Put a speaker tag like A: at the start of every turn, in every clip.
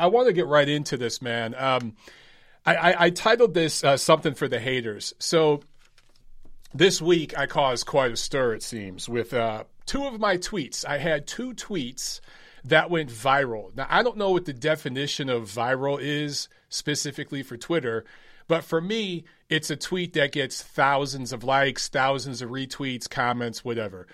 A: I want to get right into this, man. Um, I, I, I, titled this uh, something for the haters. So this week I caused quite a stir, it seems, with uh, two of my tweets. I had two tweets that went viral. Now, I don't know what the definition of viral is specifically for Twitter, but for me, it's a tweet that gets thousands of likes, thousands of retweets, comments, whatever.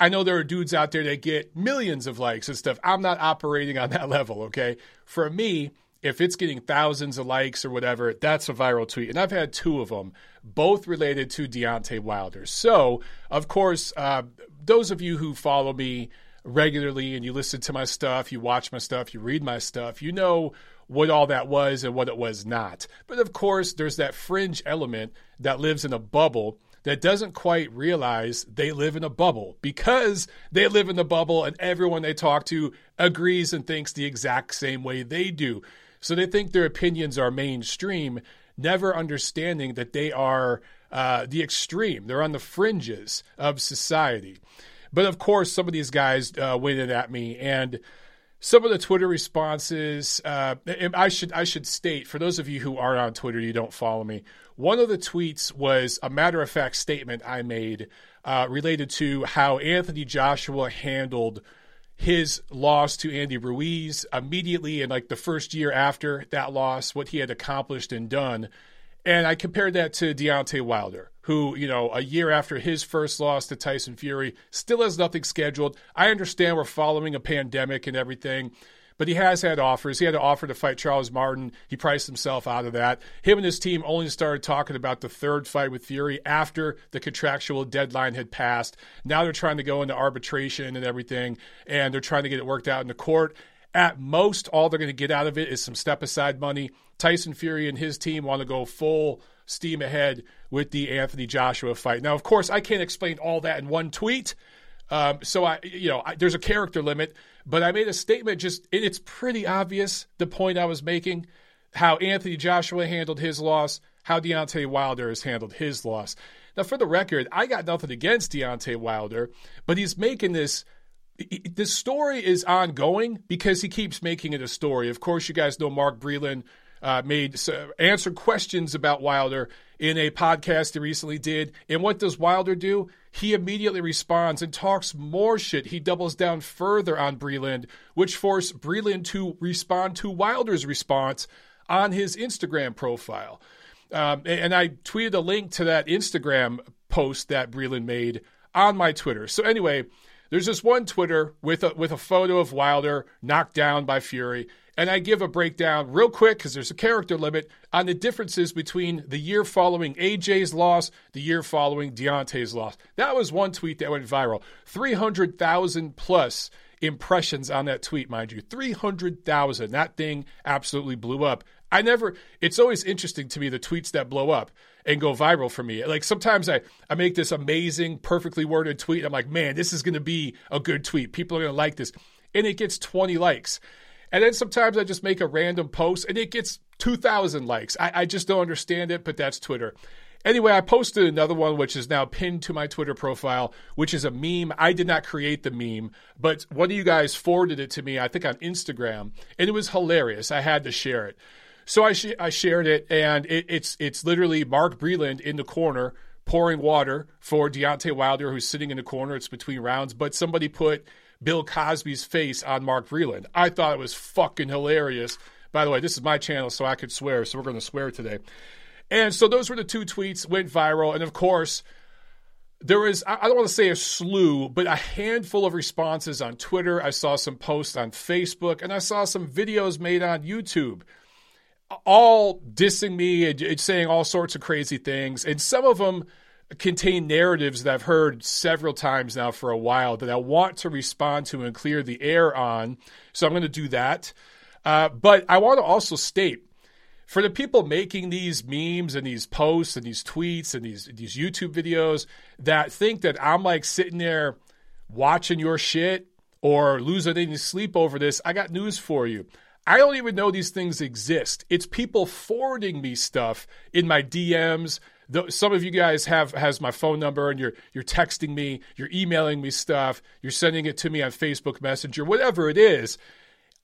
A: I know there are dudes out there that get millions of likes and stuff. I'm not operating on that level, okay? For me, if it's getting thousands of likes or whatever, that's a viral tweet. And I've had two of them, both related to Deontay Wilder. So, of course, uh, those of you who follow me regularly and you listen to my stuff, you watch my stuff, you read my stuff, you know what all that was and what it was not. But of course, there's that fringe element that lives in a bubble that doesn't quite realize they live in a bubble because they live in the bubble and everyone they talk to agrees and thinks the exact same way they do. So they think their opinions are mainstream, never understanding that they are uh, the extreme. They're on the fringes of society. But of course, some of these guys uh, went in at me, and some of the Twitter responses. Uh, I should I should state for those of you who aren't on Twitter, you don't follow me. One of the tweets was a matter of fact statement I made uh, related to how Anthony Joshua handled his loss to Andy Ruiz immediately in like the first year after that loss, what he had accomplished and done. And I compared that to Deontay Wilder, who, you know, a year after his first loss to Tyson Fury, still has nothing scheduled. I understand we're following a pandemic and everything, but he has had offers. He had an offer to fight Charles Martin. He priced himself out of that. Him and his team only started talking about the third fight with Fury after the contractual deadline had passed. Now they're trying to go into arbitration and everything, and they're trying to get it worked out in the court. At most, all they're going to get out of it is some step aside money. Tyson Fury and his team want to go full steam ahead with the Anthony Joshua fight. Now, of course, I can't explain all that in one tweet. Um, so I, you know, I, there's a character limit, but I made a statement. Just it's pretty obvious the point I was making, how Anthony Joshua handled his loss, how Deontay Wilder has handled his loss. Now, for the record, I got nothing against Deontay Wilder, but he's making this the story is ongoing because he keeps making it a story. Of course, you guys know Mark Breland uh, made uh, answered questions about Wilder in a podcast he recently did. And what does Wilder do? He immediately responds and talks more shit. He doubles down further on Breland, which forced Breland to respond to Wilder's response on his Instagram profile. Um, and I tweeted a link to that Instagram post that Breland made on my Twitter. So anyway, there's this one Twitter with a, with a photo of Wilder knocked down by Fury, and I give a breakdown real quick because there's a character limit on the differences between the year following AJ's loss, the year following Deontay's loss. That was one tweet that went viral. 300,000 plus impressions on that tweet, mind you. 300,000. That thing absolutely blew up. I never, it's always interesting to me the tweets that blow up and go viral for me. Like sometimes I, I make this amazing, perfectly worded tweet. I'm like, man, this is going to be a good tweet. People are going to like this. And it gets 20 likes. And then sometimes I just make a random post and it gets 2,000 likes. I, I just don't understand it, but that's Twitter. Anyway, I posted another one which is now pinned to my Twitter profile, which is a meme. I did not create the meme, but one of you guys forwarded it to me, I think on Instagram, and it was hilarious. I had to share it. So I, sh- I shared it, and it, it's it's literally Mark Breland in the corner pouring water for Deontay Wilder, who's sitting in the corner. It's between rounds, but somebody put Bill Cosby's face on Mark Breland. I thought it was fucking hilarious. By the way, this is my channel, so I could swear, so we're going to swear today. And so those were the two tweets, went viral. And of course, there was, I don't want to say a slew, but a handful of responses on Twitter. I saw some posts on Facebook, and I saw some videos made on YouTube all dissing me and saying all sorts of crazy things. And some of them contain narratives that I've heard several times now for a while that I want to respond to and clear the air on. So I'm going to do that. Uh, but I want to also state for the people making these memes and these posts and these tweets and these these YouTube videos that think that I'm like sitting there watching your shit or losing any sleep over this, I got news for you. I don't even know these things exist. It's people forwarding me stuff in my DMs. Some of you guys have has my phone number and you're you're texting me, you're emailing me stuff, you're sending it to me on Facebook Messenger, whatever it is.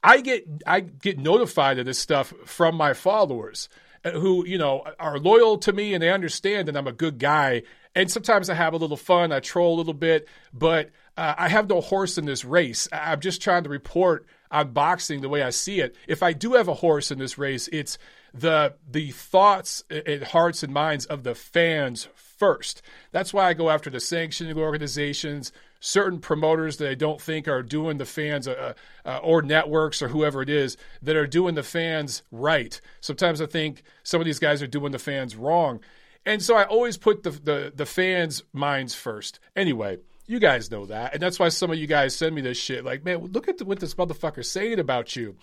A: I get I get notified of this stuff from my followers uh, who you know are loyal to me and they understand that I'm a good guy. And sometimes I have a little fun, I troll a little bit, but uh, I have no horse in this race. I'm just trying to report on boxing the way I see it. If I do have a horse in this race, it's the the thoughts and hearts and minds of the fans first. That's why I go after the sanctioning organizations, certain promoters that I don't think are doing the fans uh, uh, or networks or whoever it is that are doing the fans right. Sometimes I think some of these guys are doing the fans wrong. And so I always put the, the, the fans' minds first. Anyway, you guys know that. And that's why some of you guys send me this shit. Like, man, look at the, what this motherfucker's saying about you.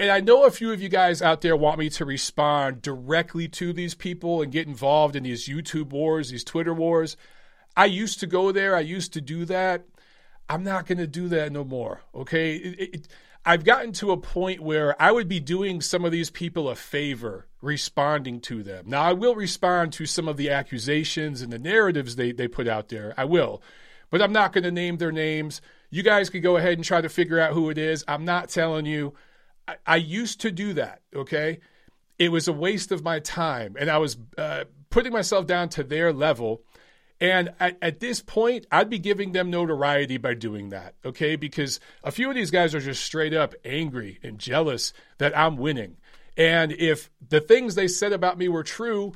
A: And I know a few of you guys out there want me to respond directly to these people and get involved in these YouTube wars, these Twitter wars. I used to go there. I used to do that. I'm not going to do that no more. Okay. It, it, I've gotten to a point where I would be doing some of these people a favor responding to them. Now, I will respond to some of the accusations and the narratives they, they put out there. I will but I'm not going to name their names. You guys can go ahead and try to figure out who it is. I'm not telling you. I, I used to do that, okay? It was a waste of my time, and I was uh, putting myself down to their level. And at, at, this point, I'd be giving them notoriety by doing that, okay? Because a few of these guys are just straight up angry and jealous that I'm winning. And if the things they said about me were true,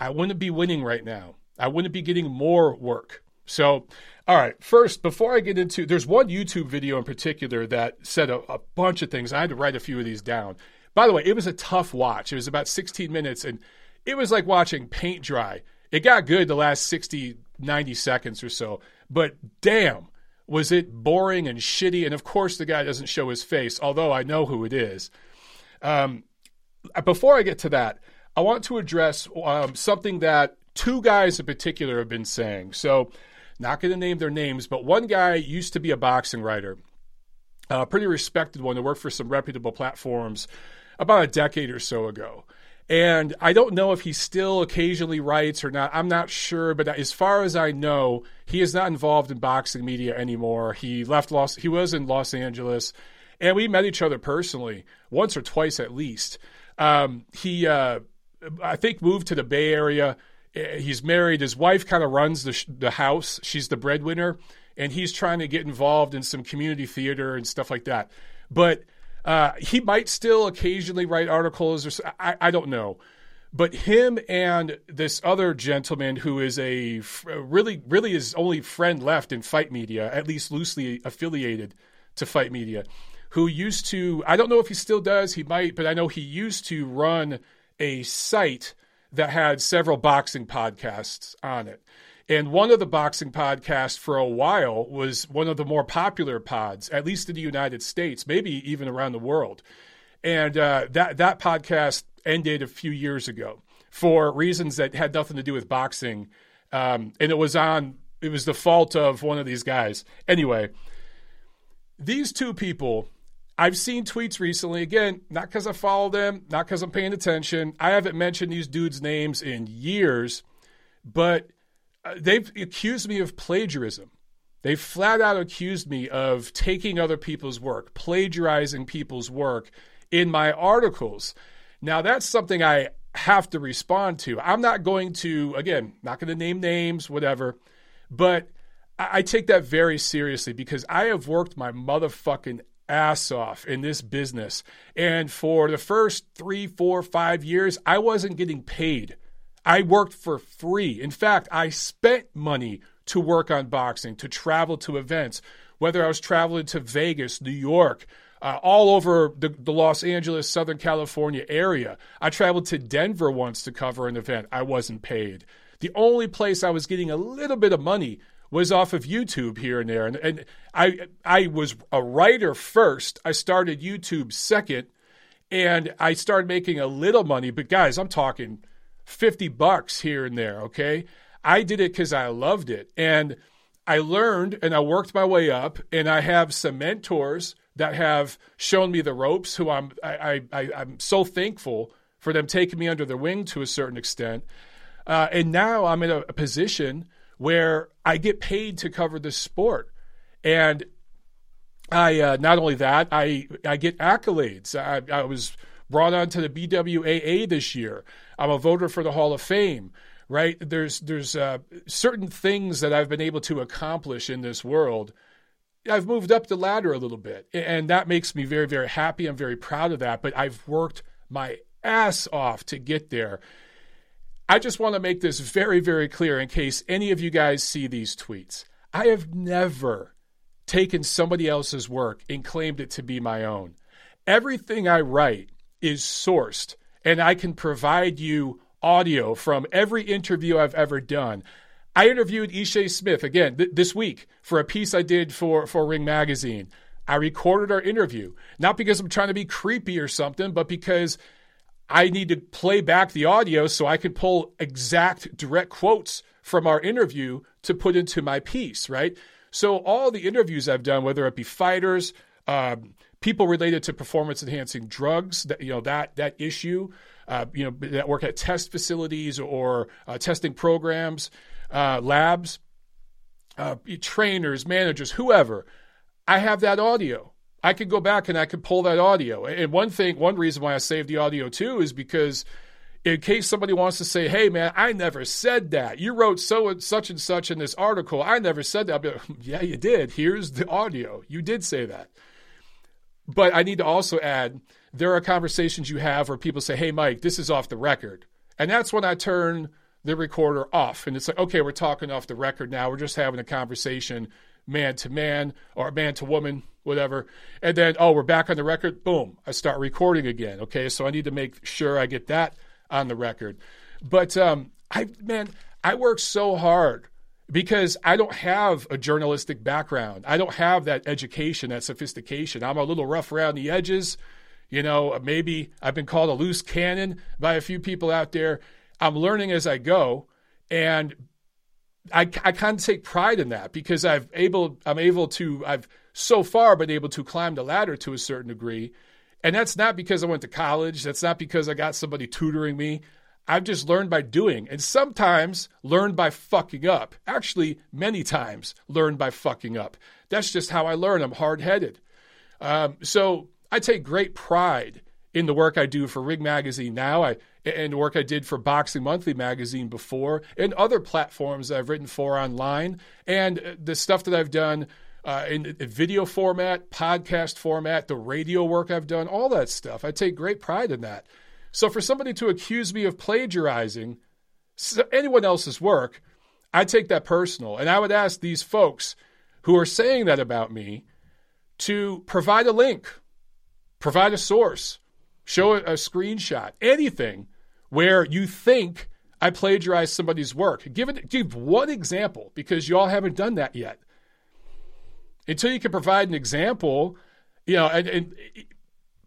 A: I wouldn't be winning right now. I wouldn't be getting more work. So all right. First, before I get into, there's one YouTube video in particular that said a, a, bunch of things. I had to write a few of these down. By the way, it was a tough watch. It was about 16 minutes, and it was like watching paint dry. It got good the last 60, 90 seconds or so, but damn, was it boring and shitty. And of course, the guy doesn't show his face, although I know who it is. Um, before I get to that, I want to address um, something that two guys in particular have been saying. So, not going to name their names, but one guy used to be a boxing writer, a pretty respected one that worked for some reputable platforms about a decade or so ago. And I don't know if he still occasionally writes or not. I'm not sure, but as far as I know, he is not involved in boxing media anymore. He left Los he was in Los Angeles and we met each other personally once or twice at least. Um, he uh, I think moved to the Bay Area he's married. His wife kind of runs the, the house. She's the breadwinner, and he's trying to get involved in some community theater and stuff like that. But uh, he might still occasionally write articles, or I, I don't know. But him and this other gentleman who is a really, really is only friend left in fight media, at least loosely affiliated to fight media, who used to, I don't know if he still does, he might, but I know he used to run a site that had several boxing podcasts on it. And one of the boxing podcasts for a while was one of the more popular pods, at least in the United States, maybe even around the world. And uh, that that podcast ended a few years ago for reasons that had nothing to do with boxing, um, and it was on it was the fault of one of these guys. Anyway, these two people I've seen tweets recently, again, not because I follow them, not because I'm paying attention. I haven't mentioned these dudes' names in years, but uh, they've accused me of plagiarism. They flat out accused me of taking other people's work, plagiarizing people's work in my articles. Now, that's something I have to respond to. I'm not going to, again, not going to name names, whatever, but I take that very seriously because I have worked my motherfucking ass off in this business. And for the first three, four, five years, I wasn't getting paid. I worked for free. In fact, I spent money to work on boxing, to travel to events, whether I was traveling to Vegas, New York, uh, all over the, the Los Angeles, Southern California area. I traveled to Denver once to cover an event. I wasn't paid. The only place I was getting a little bit of money was off of YouTube here and there. And, and I I was a writer first. I started YouTube second, and I started making a little money. But guys, I'm talking fifty bucks here and there. Okay, I did it because I loved it, and I learned and I worked my way up. And I have some mentors that have shown me the ropes. Who I'm I, I I'm so thankful for them taking me under their wing to a certain extent. Uh, and now I'm in a, a position where I get paid to cover this sport. And I uh, not only that, I I get accolades. I, I was brought onto the BWAA this year. I'm a voter for the Hall of Fame. Right? There's there's uh, certain things that I've been able to accomplish in this world. I've moved up the ladder a little bit, and that makes me very very happy. I'm very proud of that. But I've worked my ass off to get there. I just want to make this very very clear in case any of you guys see these tweets. I have never taken somebody else's work and claimed it to be my own. Everything I write is sourced, and I can provide you audio from every interview I've ever done. I interviewed Ishe Smith again th- this week for a piece I did for, for Ring Magazine. I recorded our interview, not because I'm trying to be creepy or something, but because I need to play back the audio so I can pull exact direct quotes from our interview to put into my piece, right? So all the interviews I've done, whether it be fighters, um, people related to performance enhancing drugs, that you know that that issue, uh, you know that work at test facilities or uh, testing programs, uh, labs, uh, trainers, managers, whoever. I have that audio. I could go back and I could pull that audio. And one thing, one reason why I saved the audio too is because in case somebody wants to say, "Hey, man, I never said that. You wrote so and such and such in this article. I never said that." Like, hmm, yeah, you did. Here's the audio. You did say that. But I need to also add, there are conversations you have where people say, "Hey, Mike, this is off the record," and that's when I turn the recorder off, and it's like, "Okay, we're talking off the record now. We're just having a conversation." Man to man or man to woman, whatever. And then, oh, we're back on the record. Boom, I start recording again. Okay, so I need to make sure I get that on the record. But um, I man, I work so hard because I don't have a journalistic background. I don't have that education, that sophistication. I'm a little rough around the edges. You know, maybe I've been called a loose cannon by a few people out there. I'm learning as I go, and I, I kind of take pride in that because I've able I'm able to I've so far been able to climb the ladder to a certain degree and that's not because I went to college. That's not because I got somebody tutoring me. I've just learned by doing, and sometimes learned by fucking up. Actually, many times learned by fucking up. That's just how I learn. I'm hard headed. Um, so I take great pride in the work I do for Ring Magazine now, I, and work I did for Boxing Monthly magazine before, and other platforms I've written for online, and the stuff that I've done uh, in, in video format, podcast format, the radio work I've done, all that stuff. I take great pride in that. So for somebody to accuse me of plagiarizing anyone else's work, I take that personal. And I would ask these folks who are saying that about me to provide a link, provide a source, show a, a screenshot, anything where you think I plagiarized somebody's work. Give it, give one example because y'all haven't done that yet until you can provide an example, you know, and, and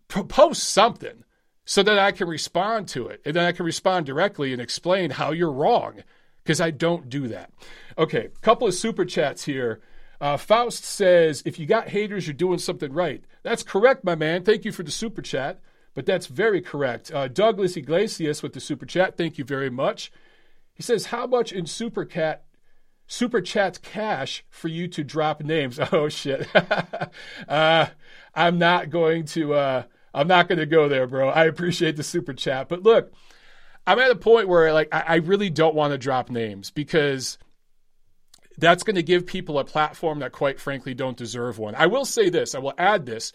A: propose something so that I can respond to it and then I can respond directly and explain how you're wrong because I don't do that. Okay, couple of super chats here. Uh, Faust says, if you got haters, you're doing something right. That's correct, my man. Thank you for the super chat, but that's very correct. Uh, Douglas Iglesias with the super chat. Thank you very much. He says, how much in super cat super chat cash for you to drop names. Oh shit. uh, I'm not going to uh, I'm not going to go there, bro. I appreciate the super chat, but look, I'm at a point where like I, I really don't want to drop names because that's going to give people a platform that quite frankly don't deserve one. I will say this, I will add this.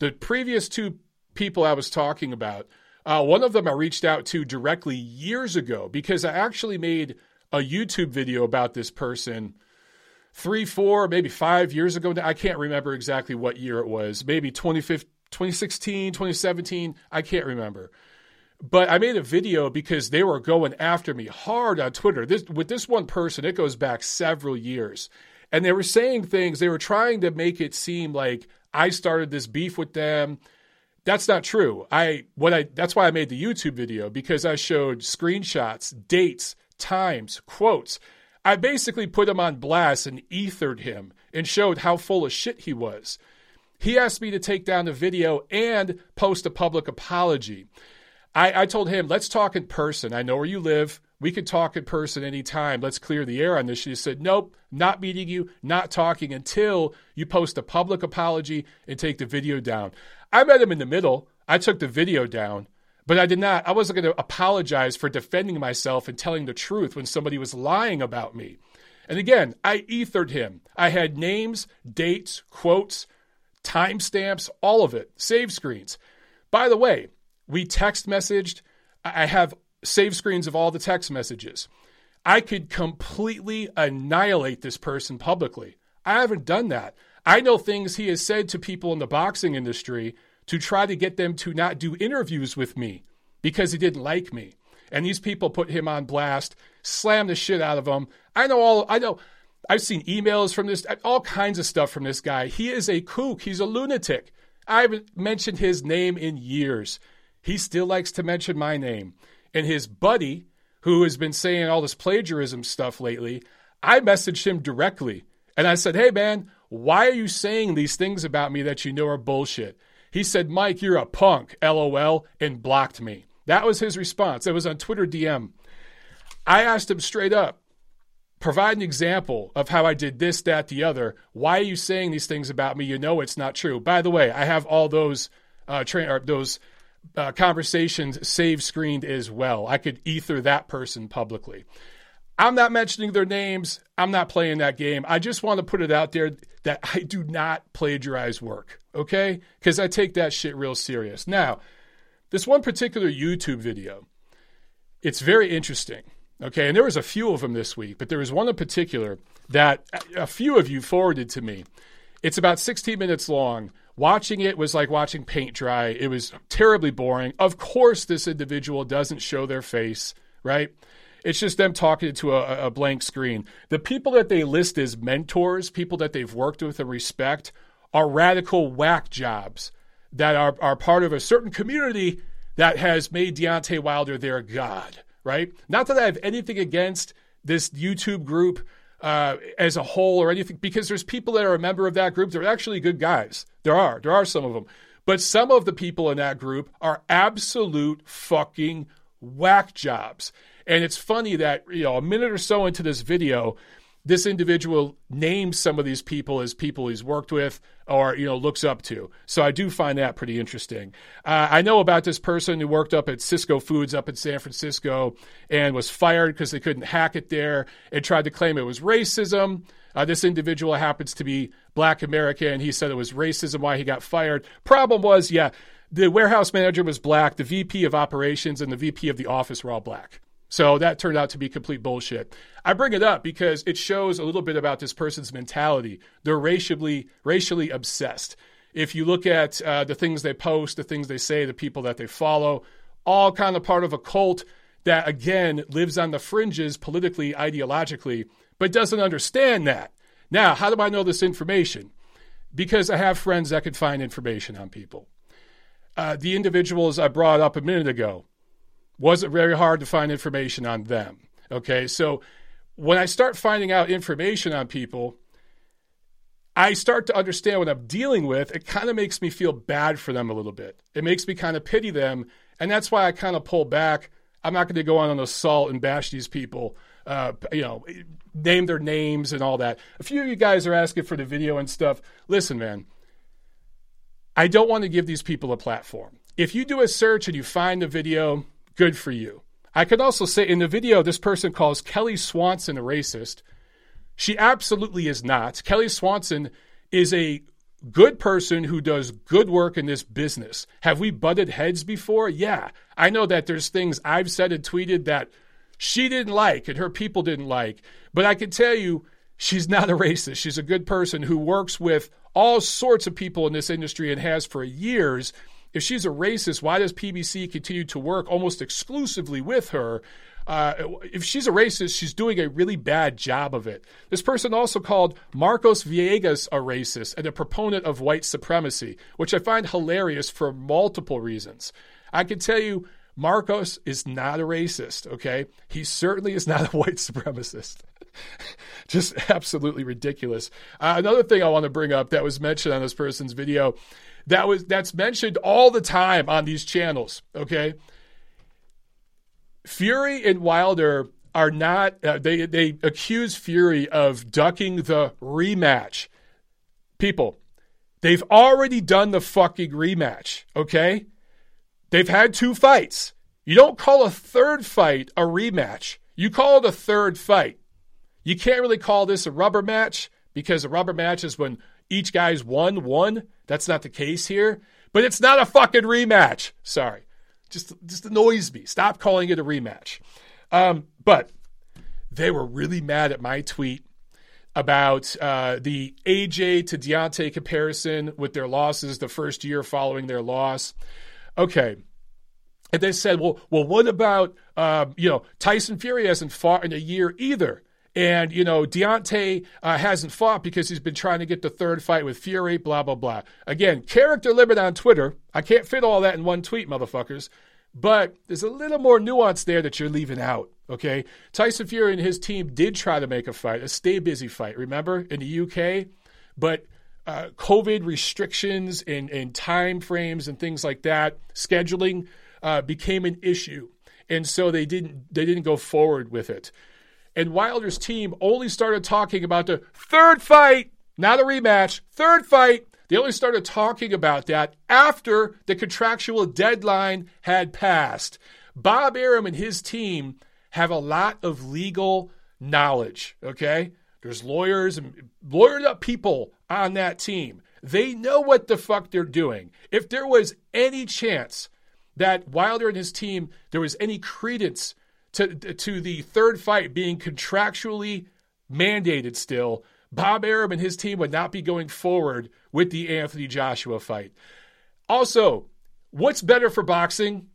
A: The previous two people I was talking about, uh, one of them I reached out to directly years ago because I actually made a YouTube video about this person three, four, maybe five years ago. I can't remember exactly what year it was. Maybe 2016, 2017. I can't remember. But I made a video because they were going after me hard on Twitter. This, with this one person, it goes back several years. And they were saying things, they were trying to make it seem like I started this beef with them. That's not true. I what I that's why I made the YouTube video because I showed screenshots, dates, times, quotes. I basically put him on blast and ethered him and showed how full of shit he was. He asked me to take down the video and post a public apology. I, I told him, let's talk in person. I know where you live. We could talk in person anytime. Let's clear the air on this. She said, Nope, not meeting you, not talking until you post a public apology and take the video down. I met him in the middle. I took the video down, but I did not, I wasn't going to apologize for defending myself and telling the truth when somebody was lying about me. And again, I ethered him. I had names, dates, quotes, timestamps, all of it, save screens. By the way, we text messaged. I have save screens of all the text messages. I could completely annihilate this person publicly. I haven't done that. I know things he has said to people in the boxing industry to try to get them to not do interviews with me because he didn't like me. And these people put him on blast, slam the shit out of him. I know all I know I've seen emails from this all kinds of stuff from this guy. He is a kook. He's a lunatic. I haven't mentioned his name in years. He still likes to mention my name. And his buddy, who has been saying all this plagiarism stuff lately, I messaged him directly and I said, Hey man, why are you saying these things about me that you know are bullshit? He said, Mike, you're a punk, lol, and blocked me. That was his response. It was on Twitter DM. I asked him straight up, provide an example of how I did this, that, the other. Why are you saying these things about me? You know it's not true. By the way, I have all those uh, tra- those uh, conversations save screened as well. I could ether that person publicly. I'm not mentioning their names. I'm not playing that game. I just want to put it out there that I do not plagiarize work, okay? Because I take that shit real serious. Now, this one particular YouTube video, it's very interesting, okay? And there was a few of them this week, but there was one in particular that a few of you forwarded to me. It's about 16 minutes long. Watching it was like watching paint dry. It was terribly boring. Of course, this individual doesn't show their face, right? It's just them talking to a, a blank screen. The people that they list as mentors, people that they've worked with and respect, are radical whack jobs that are, are part of a certain community that has made Deontay Wilder their god, right? Not that I have anything against this YouTube group uh, as a whole or anything, because there's people that are a member of that group. They're actually good guys. There are. There are some of them. But some of the people in that group are absolute fucking whack jobs. And it's funny that, you know, a minute or so into this video, this individual names some of these people as people he's worked with or you know looks up to. So I do find that pretty interesting. Uh, I know about this person who worked up at Sysco Foods up in San Francisco and was fired because they couldn't hack it there and tried to claim it was racism. Uh, this individual happens to be Black American. And He said it was racism why he got fired. Problem was, yeah, the warehouse manager was black, the VP of operations and the VP of the office were all black. So that turned out to be complete bullshit. I bring it up because it shows a little bit about this person's mentality. They're racially racially obsessed. If you look at uh, the things they post, the things they say, the people that they follow, all kind of part of a cult that again lives on the fringes politically, ideologically, but doesn't understand that. Now, how do I know this information? Because I have friends that could find information on people. Uh, the individuals I brought up a minute ago, wasn't very hard to find information on them. Okay, so when I start finding out information on people, I start to understand what I'm dealing with. It kind of makes me feel bad for them a little bit. It makes me kind of pity them. And that's why I kind of pull back. I'm not going to go on an assault and bash these people, uh, you know, name their names and all that. A few of you guys are asking for the video and stuff. Listen, man, I don't want to give these people a platform. If you do a search and you find the video, Good for you. I could also say in the video, this person calls Kelly Swanson a racist. She absolutely is not. Kelly Swanson is a good person who does good work in this business. Have we butted heads before? Yeah. I know that there's things I've said and tweeted that she didn't like and her people didn't like. But I can tell you, she's not a racist. She's a good person who works with all sorts of people in this industry and has for years if she's a racist, why does PBC continue to work almost exclusively with her? Uh, if she's a racist, she's doing a really bad job of it. This person also called Marcos Villegas a racist and a proponent of white supremacy, which I find hilarious for multiple reasons. I can tell you, Marcos is not a racist, okay? He certainly is not a white supremacist. Just absolutely ridiculous. Uh, another thing I want to bring up that was mentioned on this person's video that was that's mentioned all the time on these channels. Okay, Fury and Wilder are not. Uh, they they accuse Fury of ducking the rematch. People, they've already done the fucking rematch. Okay, they've had two fights. You don't call a third fight a rematch. You call it a third fight. You can't really call this a rubber match because a rubber match is when each guy's won one. That's not the case here. But it's not a fucking rematch. Sorry. Just just annoys me. Stop calling it a rematch. Um, but they were really mad at my tweet about uh, the AJ to Deontay comparison with their losses the first year following their loss. Okay. And they said, well, well, what about uh, you know Tyson Fury hasn't fought in a year either, and you know Deontay uh, hasn't fought because he's been trying to get the third fight with Fury. Blah blah blah. Again, character limit on Twitter. I can't fit all that in one tweet, motherfuckers. But there's a little more nuance there that you're leaving out. Okay, Tyson Fury and his team did try to make a fight, a stay busy fight. Remember in the UK, but uh, COVID restrictions and, and time frames and things like that, scheduling uh, became an issue, and so they didn't they didn't go forward with it. And Wilder's team only started talking about the third fight, not a rematch, third fight. They only started talking about that after the contractual deadline had passed. Bob Arum and his team have a lot of legal knowledge, okay? There's lawyers and lawyered up people on that team. They know what the fuck they're doing. If there was any chance that Wilder and his team, there was any credence to, to the third fight being contractually mandated still, Bob Arum and his team would not be going forward with the Anthony Joshua fight. Also, what's better for boxing?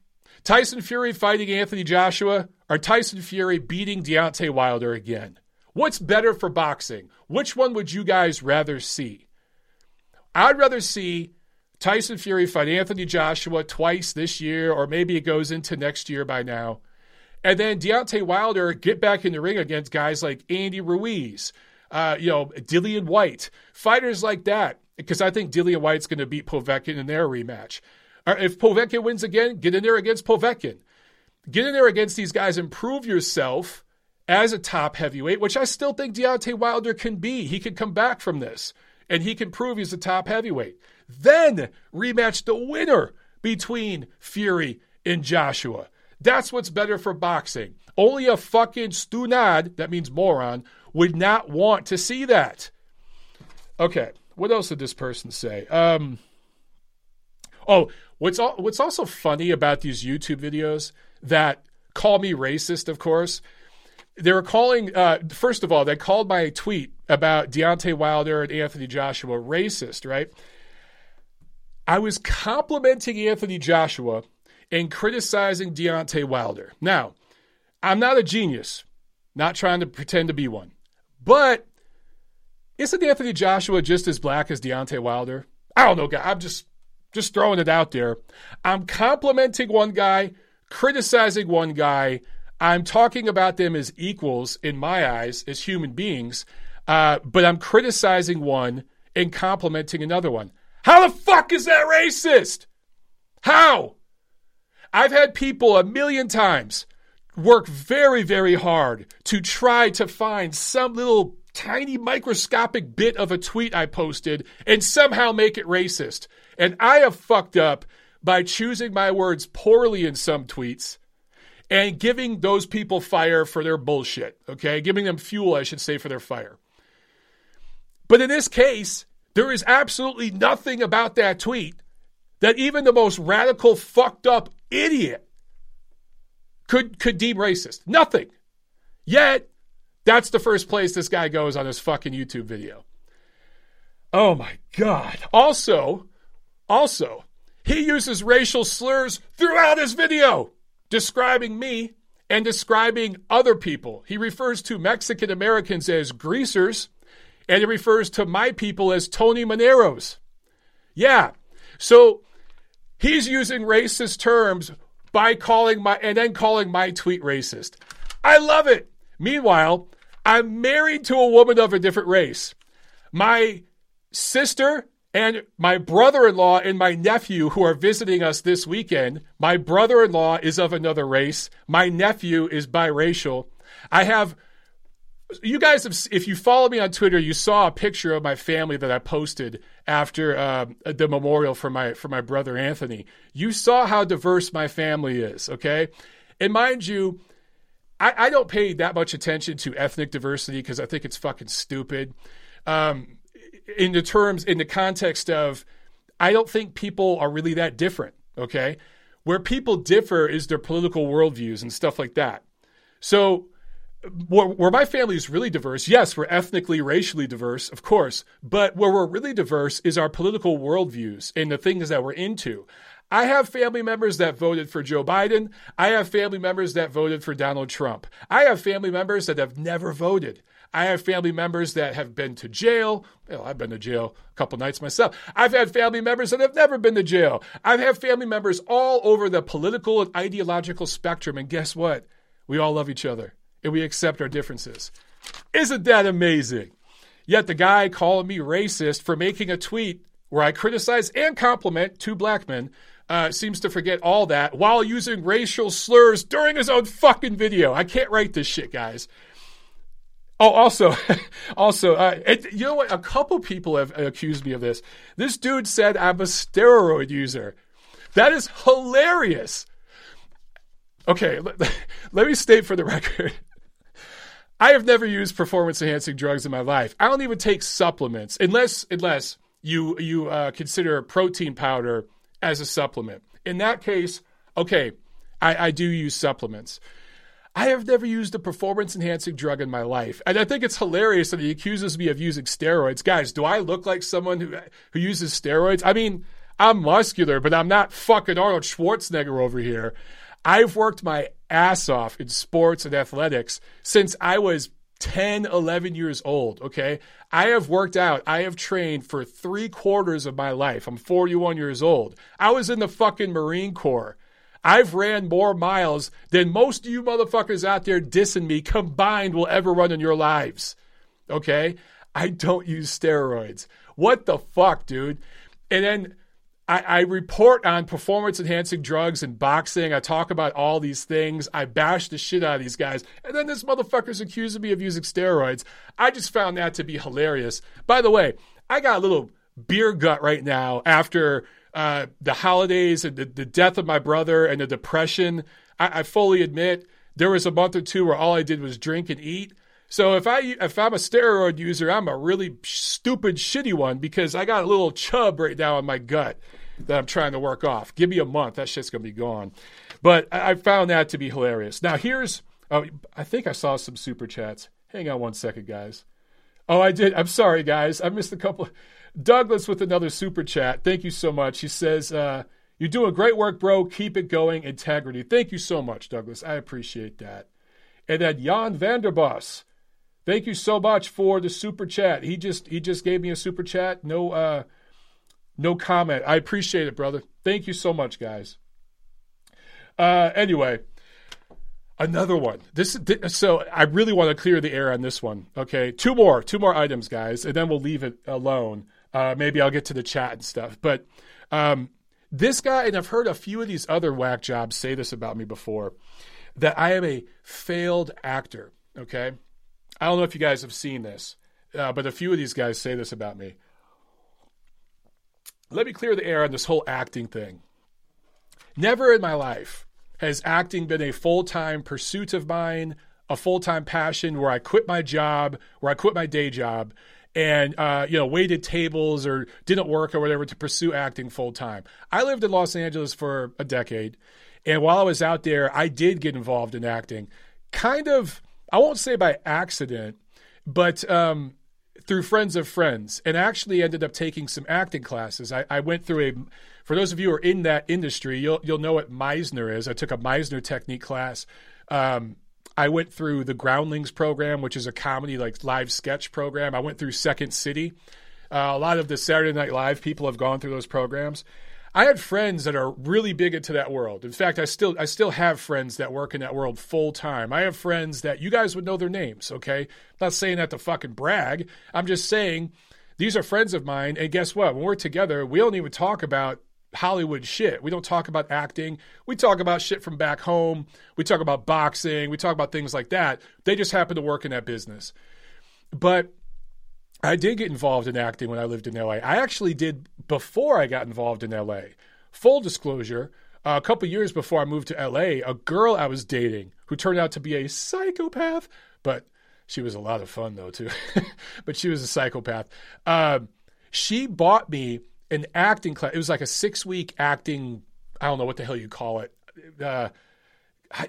A: Tyson Fury fighting Anthony Joshua or Tyson Fury beating Deontay Wilder again? What's better for boxing? Which one would you guys rather see? I'd rather see Tyson Fury fight Anthony Joshua twice this year, or maybe it goes into next year by now. And then Deontay Wilder get back in the ring against guys like Andy Ruiz, uh, you know, Dillian Whyte, fighters like that. Because I think Dillian Whyte's going to beat Povetkin in their rematch. Or if Povetkin wins again, get in there against Povetkin get in there against these guys and prove yourself as a top heavyweight, which I still think Deontay Wilder can be. He can come back from this and he can prove he's a top heavyweight. Then rematch the winner between Fury and Joshua. That's what's better for boxing. Only a fucking stunad, that means moron, would not want to see that. Okay, what else did this person say? Um, oh, what's al- what's also funny about these YouTube videos that call me racist, of course. They were calling, uh, first of all, they called my tweet about Deontay Wilder and Anthony Joshua racist, right? I was complimenting Anthony Joshua and criticizing Deontay Wilder. Now, I'm not a genius, not trying to pretend to be one, but isn't Anthony Joshua just as black as Deontay Wilder? I don't know, guy. I'm just just throwing it out there. I'm complimenting one guy criticizing one guy. I'm talking about them as equals in my eyes, as human beings, uh, but I'm criticizing one and complimenting another one. How the fuck is that racist? How? I've had people a million times work very, very hard to try to find some little tiny microscopic bit of a tweet I posted and somehow make it racist. And I have fucked up by choosing my words poorly in some tweets and giving those people fire for their bullshit, okay? Giving them fuel, I should say, for their fire. But in this case, there is absolutely nothing about that tweet that even the most radical, fucked up idiot could, could deem racist. Nothing. Yet, that's the first place this guy goes on his fucking YouTube video. Oh my God. Also, also, he uses racial slurs throughout his video, describing me and describing other people. He refers to Mexican Americans as greasers, and he refers to my people as Tony Maneros. Yeah, so he's using racist terms by calling my and then calling my tweet racist. I love it. Meanwhile, I'm married to a woman of a different race. My sister and my brother in law and my nephew, who are visiting us this weekend, my brother in law is of another race. My nephew is biracial. I have you guys have, if you follow me on Twitter, you saw a picture of my family that I posted after uh, the memorial for my for my brother Anthony. You saw how diverse my family is, okay? And mind you, I, I don't pay that much attention to ethnic diversity because I think it's fucking stupid. Um, in the terms, in the context of, I don't think people are really that different, okay? Where people differ is their political worldviews and stuff like that. So where, my family is really diverse, yes, we're ethnically, racially diverse, of course, but where we're really diverse is our political worldviews and the things that we're into. I have family members that voted for Joe Biden. I have family members that voted for Donald Trump. I have family members that have never voted. I have family members that have been to jail. Well, I've been to jail a couple nights myself. I've had family members that have never been to jail. I've had family members all over the political and ideological spectrum. And guess what? We all love each other and we accept our differences. Isn't that amazing? Yet the guy calling me racist for making a tweet where I criticize and compliment two black men uh, seems to forget all that while using racial slurs during his own fucking video. I can't write this shit, guys. Oh, also, also, uh, it, you know what? A couple people have accused me of this. This dude said I'm a steroid user. That is hilarious. Okay, let, let me state for the record I have never used performance enhancing drugs in my life. I don't even take supplements unless unless you you uh, consider protein powder as a supplement. In that case, okay, I, I do use supplements. I have never used a performance enhancing drug in my life. And I think it's hilarious that he accuses me of using steroids. Guys, do I look like someone who who uses steroids? I mean, I'm muscular, but I'm not fucking Arnold Schwarzenegger over here. I've worked my ass off in sports and athletics since I was 10, 11 years old. Okay. I have worked out. I have trained for three quarters of my life. I'm 41 years old. I was in the fucking Marine Corps. I've ran more miles than most of you motherfuckers out there dissing me combined will ever run in your lives. Okay. I don't use steroids. What the fuck, dude? And then I, I report on performance enhancing drugs and boxing. I talk about all these things. I bash the shit out of these guys. And then this motherfucker's accusing me of using steroids. I just found that to be hilarious. By the way, I got a little beer gut right now after uh, the holidays and the, the, death of my brother and the depression. I, I fully admit there was a month or two where all I did was drink and eat. So if I if I'm a steroid user, I'm a really stupid shitty one because I got a little chub right now in my gut that I'm trying to work off. Give me a month, that shit's gonna be gone. But I, found that to be hilarious. Now here's, oh, I think I saw some super chats. Hang on one second, guys. Oh, I did. I'm sorry, guys. I missed a couple. Douglas with another super chat. Thank you so much. He says, uh, "You're doing great work, bro. Keep it going. Integrity. Thank you so much, Douglas. I appreciate that." And then Jan Vanderbos. Thank you so much for the super chat. He just he just gave me a super chat. No uh no comment. I appreciate it, brother. Thank you so much, guys. Uh, anyway, another one. This so I really want to clear the air on this one. Okay, two more, two more items, guys, and then we'll leave it alone. Uh, maybe I'll get to the chat and stuff. But um, this guy, and I've heard a few of these other whack jobs say this about me before, that I am a failed actor. Okay, I don't know if you guys have seen this, uh, but a few of these guys say this about me. Let me clear the air on this whole acting thing. Never in my life has acting been a full time pursuit of mine, a full time passion where I quit my job, where I quit my day job, and uh, you know waited tables or didn't work or whatever to pursue acting full time. I lived in Los Angeles for a decade, and while I was out there, I did get involved in acting, kind of. I won't say by accident, but um, through friends of friends and actually ended up taking some acting classes. I, I, went through a, for those of you who are in that industry, you'll, you'll know what Meisner is. I took a Meisner technique class. Um, I went through the Groundlings program, which is a comedy, like live sketch program. I went through Second City. Uh, a lot of the Saturday Night Live people have gone through those programs. I had friends that are really big into that world. In fact, I still I still have friends that work in that world full time. I have friends that you guys would know their names, okay? I'm not saying that to fucking brag. I'm just saying these are friends of mine and guess what? When we're together, we don't even talk about Hollywood shit. We don't talk about acting. We talk about shit from back home. We talk about boxing. We talk about things like that. They just happen to work in that business. But I did get involved in acting when I lived in LA. I actually did before I got involved in LA. Full disclosure, a couple years before I moved to LA, a girl I was dating who turned out to be a psychopath, but she was a lot of fun though too. but she was a psychopath. Uh, she bought me an acting class. It was like a six week acting. I don't know what the hell you call it. Uh,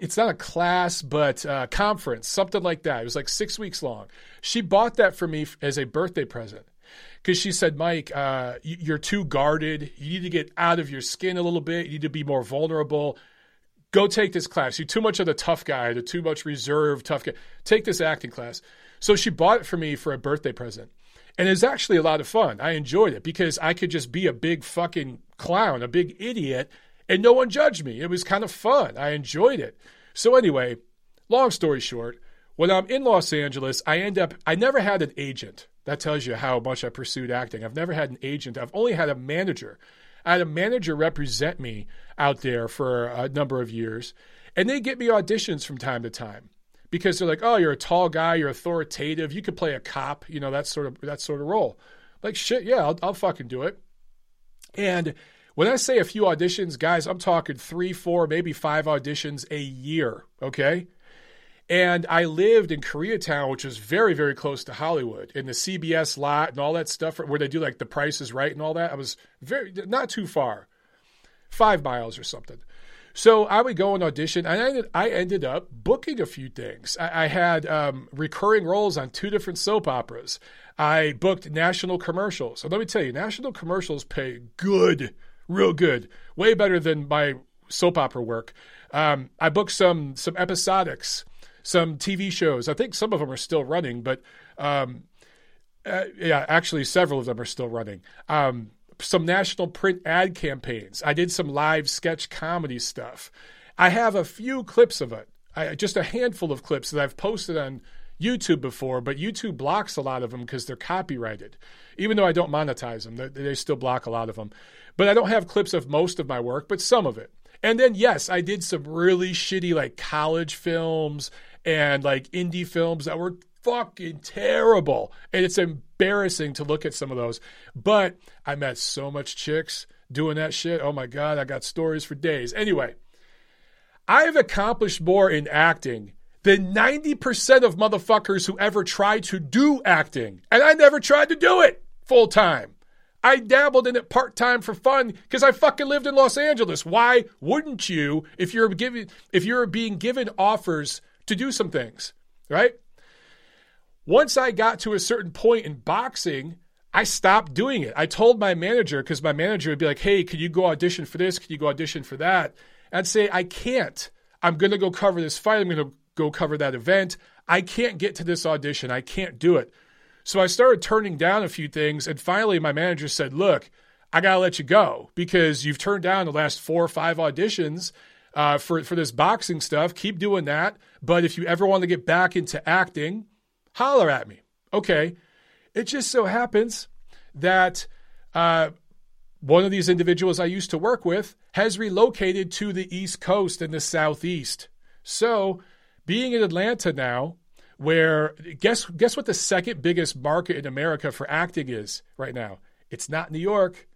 A: it's not a class, but a conference, something like that. It was like six weeks long. She bought that for me as a birthday present because she said, Mike, uh, you're too guarded. You need to get out of your skin a little bit. You need to be more vulnerable. Go take this class. You're too much of the tough guy, the too much reserved tough guy. Take this acting class. So she bought it for me for a birthday present. And it was actually a lot of fun. I enjoyed it because I could just be a big fucking clown, a big idiot, and no one judged me. It was kind of fun. I enjoyed it. So anyway, long story short, when I'm in Los Angeles, I end up I never had an agent. That tells you how much I pursued acting. I've never had an agent. I've only had a manager. I had a manager represent me out there for a number of years, and they get me auditions from time to time because they're like, "Oh, you're a tall guy, you're authoritative, you could play a cop, you know that sort of that sort of role." Like shit, yeah, I'll, I'll fucking do it. And when I say a few auditions, guys, I'm talking three, four, maybe five auditions a year, okay? And I lived in Koreatown, which is very, very close to Hollywood, in the CBS lot and all that stuff where they do like the Price is Right and all that. I was very, not too far, five miles or something. So I would go and audition, and I ended, I ended up booking a few things. I, I had um, recurring roles on two different soap operas. I booked national commercials. So let me tell you, national commercials pay good real good, way better than my soap opera work. Um, I booked some some episodics, some TV shows. I think some of them are still running, but um, uh, yeah, actually several of them are still running. Um, some national print ad campaigns. I did some live sketch comedy stuff. I have a few clips of it, I, just a handful of clips that I've posted on YouTube before, but YouTube blocks a lot of them because they're copyrighted. Even though I don't monetize them, they, they still block a lot of them. But I don't have clips of most of my work, but some of it. And then, yes, I did some really shitty like college films and like indie films that were fucking terrible. And it's embarrassing to look at some of those. But I met so much chicks doing that shit. Oh my God, I got stories for days. Anyway, I've accomplished more in acting than 90% of motherfuckers who ever tried to do acting. And I never tried to do it full time. I dabbled in it part time for fun because I fucking lived in Los Angeles. Why wouldn't you if you're giving if you're being given offers to do some things, right? Once I got to a certain point in boxing, I stopped doing it. I told my manager because my manager would be like, "Hey, can you go audition for this? Can you go audition for that?" I'd say, "I can't. I'm going to go cover this fight. I'm going to go cover that event. I can't get to this audition. I can't do it." So I started turning down a few things. And finally, my manager said, Look, I got to let you go because you've turned down the last four or five auditions uh, for, for this boxing stuff. Keep doing that. But if you ever want to get back into acting, holler at me. Okay. It just so happens that uh, one of these individuals I used to work with has relocated to the East Coast and the Southeast. So, being in Atlanta now, where guess guess what the second biggest market in America for acting is right now? It's not New York,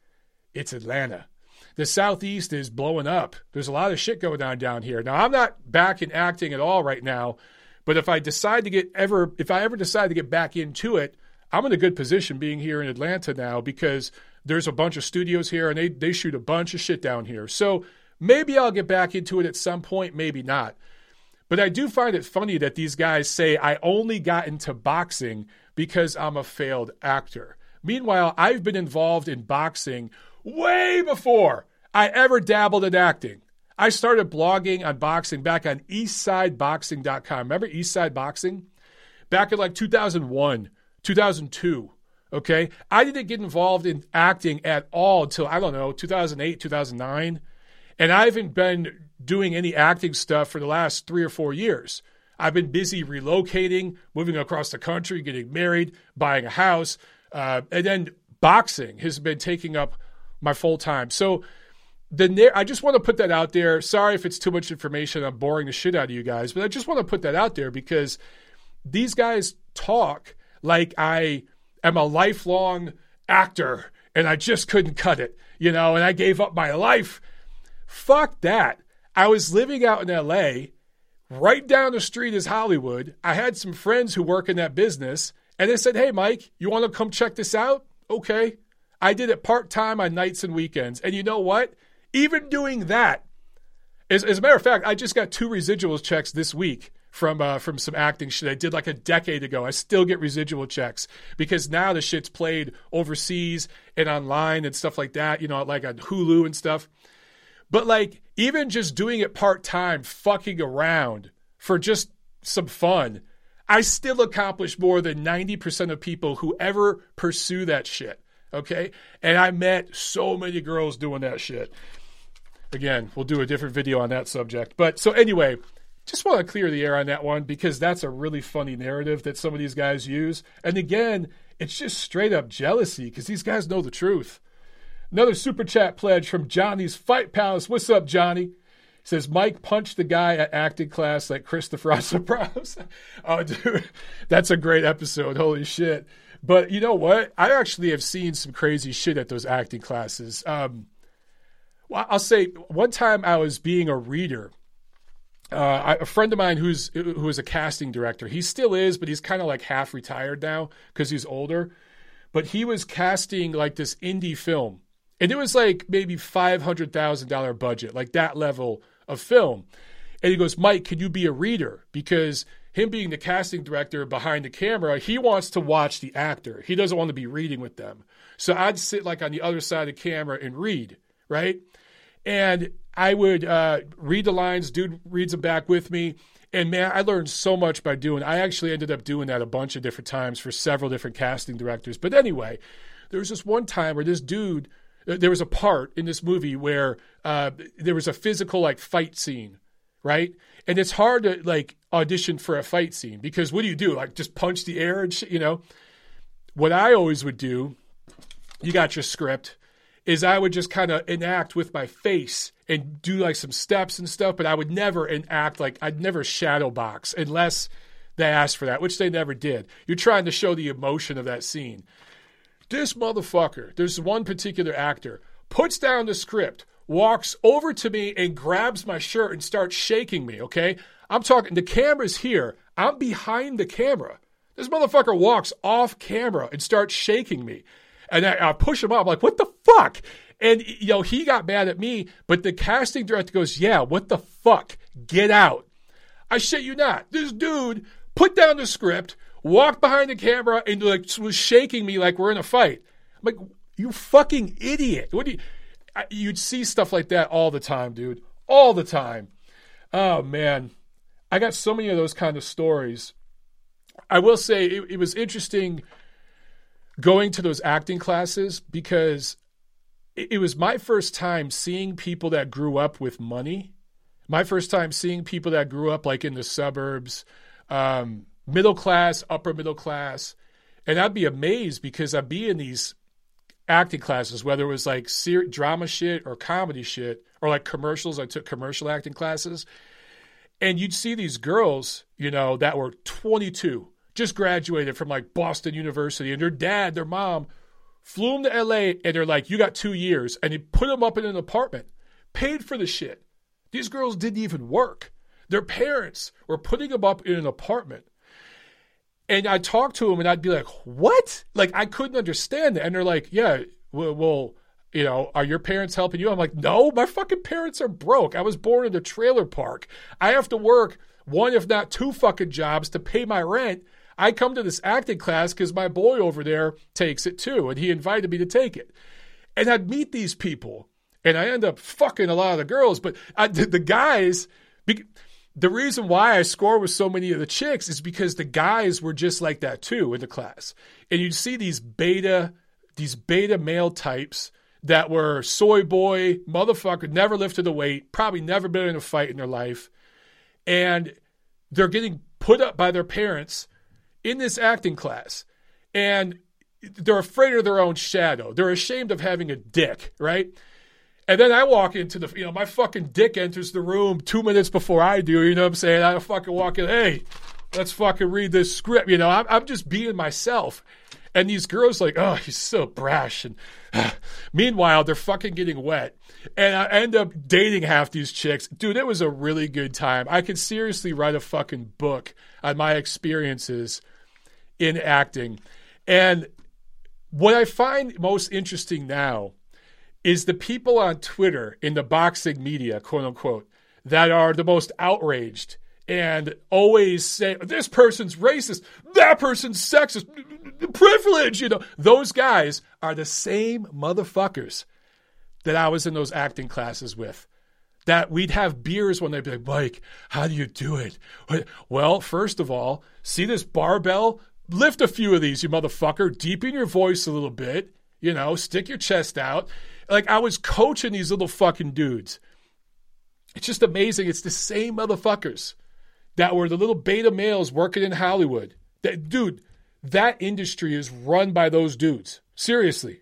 A: it's Atlanta. The Southeast is blowing up. There's a lot of shit going on down here. Now I'm not back in acting at all right now, but if I decide to get ever if I ever decide to get back into it, I'm in a good position being here in Atlanta now because there's a bunch of studios here and they they shoot a bunch of shit down here. So maybe I'll get back into it at some point, maybe not. But I do find it funny that these guys say, I only got into boxing because I'm a failed actor. Meanwhile, I've been involved in boxing way before I ever dabbled in acting. I started blogging on boxing back on eastsideboxing.com. Remember Eastside Boxing? Back in like 2001, 2002. Okay. I didn't get involved in acting at all until, I don't know, 2008, 2009. And I haven't been doing any acting stuff for the last three or four years. I've been busy relocating, moving across the country, getting married, buying a house, uh, and then boxing has been taking up my full time. So the I just want to put that out there. Sorry if it's too much information. I'm boring the shit out of you guys, but I just want to put that out there because these guys talk like I am a lifelong actor and I just couldn't cut it, you know, and I gave up my life. Fuck that. I was living out in LA. Right down the street is Hollywood. I had some friends who work in that business, and they said, Hey, Mike, you want to come check this out? Okay. I did it part time on nights and weekends. And you know what? Even doing that, as, as, a matter of fact, I just got two residuals checks this week from uh, from some acting shit I did like a decade ago. I still get residual checks because now the shit's played overseas and online and stuff like that. You know, like on Hulu and stuff. But like even just doing it part time, fucking around for just some fun, I still accomplish more than 90% of people who ever pursue that shit. Okay. And I met so many girls doing that shit. Again, we'll do a different video on that subject. But so anyway, just want to clear the air on that one because that's a really funny narrative that some of these guys use. And again, it's just straight up jealousy because these guys know the truth. Another super chat pledge from Johnny's Fight Palace. What's up, Johnny? Says Mike punched the guy at acting class like Christopher Sopranos. oh, dude, that's a great episode. Holy shit! But you know what? I actually have seen some crazy shit at those acting classes. Um, well, I'll say one time I was being a reader. Uh, a friend of mine who's who is a casting director. He still is, but he's kind of like half retired now because he's older. But he was casting like this indie film and it was like maybe $500,000 budget, like that level of film. And he goes, Mike, can you be a reader? Because him being the casting director behind the camera, he wants to watch the actor. He doesn't want to be reading with them. So I'd sit like on the other side of the camera and read, right? And I would uh, read the lines, dude reads them back with me. And man, I learned so much by doing. I actually ended up doing that a bunch of different times for several different casting directors. But anyway, there was this one time where this dude there was a part in this movie where uh, there was a physical like fight scene, right? And it's hard to like audition for a fight scene because what do you do? Like just punch the air and shit, you know? What I always would do, you got your script, is I would just kind of enact with my face and do like some steps and stuff, but I would never enact like I'd never shadow box unless they asked for that, which they never did. You're trying to show the emotion of that scene. This motherfucker, there's one particular actor, puts down the script, walks over to me and grabs my shirt and starts shaking me, okay? I'm talking, the camera's here. I'm behind the camera. This motherfucker walks off camera and starts shaking me. And I, I push him up. I'm like, what the fuck? And, you know, he got mad at me, but the casting director goes, yeah, what the fuck? Get out. I shit you not. This dude put down the script, walked behind the camera and like was shaking me like we're in a fight. I'm like, you fucking idiot. What do you you'd see stuff like that all the time, dude. All the time. Oh man. I got so many of those kind of stories. I will say it, it was interesting going to those acting classes because it, it was my first time seeing people that grew up with money. My first time seeing people that grew up like in the suburbs, um, middle class, upper middle class. And I'd be amazed because I'd be in these acting classes, whether it was like ser- drama shit or comedy shit or like commercials. I took commercial acting classes. And you'd see these girls, you know, that were 22, just graduated from like Boston University, and their dad, their mom, flew them to LA, and they're like, "You got two years," and he put them up in an apartment, paid for the shit. These girls didn't even work. Their parents were putting them up in an apartment and I'd talk to them and I'd be like, what? Like, I couldn't understand it. And they're like, yeah, well, you know, are your parents helping you? I'm like, no, my fucking parents are broke. I was born in a trailer park. I have to work one, if not two fucking jobs to pay my rent. I come to this acting class because my boy over there takes it too, and he invited me to take it. And I'd meet these people, and I end up fucking a lot of the girls, but I, the, the guys, the reason why I score with so many of the chicks is because the guys were just like that too in the class. And you'd see these beta, these beta male types that were soy boy, motherfucker, never lifted a weight, probably never been in a fight in their life. And they're getting put up by their parents in this acting class. And they're afraid of their own shadow. They're ashamed of having a dick, right? And then I walk into the, you know, my fucking dick enters the room two minutes before I do. You know what I'm saying? I fucking walk in, hey, let's fucking read this script. You know, I'm, I'm just being myself. And these girls like, oh, he's so brash. And uh, meanwhile, they're fucking getting wet. And I end up dating half these chicks. Dude, it was a really good time. I could seriously write a fucking book on my experiences in acting. And what I find most interesting now is the people on Twitter in the boxing media, quote unquote, that are the most outraged and always say this person's racist, that person's sexist, privilege. You know, those guys are the same motherfuckers that I was in those acting classes with. That we'd have beers when they'd be like, Mike, how do you do it? Well, first of all, see this barbell? Lift a few of these, you motherfucker. Deepen your voice a little bit. You know, stick your chest out. Like I was coaching these little fucking dudes. It's just amazing. It's the same motherfuckers that were the little beta males working in Hollywood. That dude, that industry is run by those dudes. Seriously.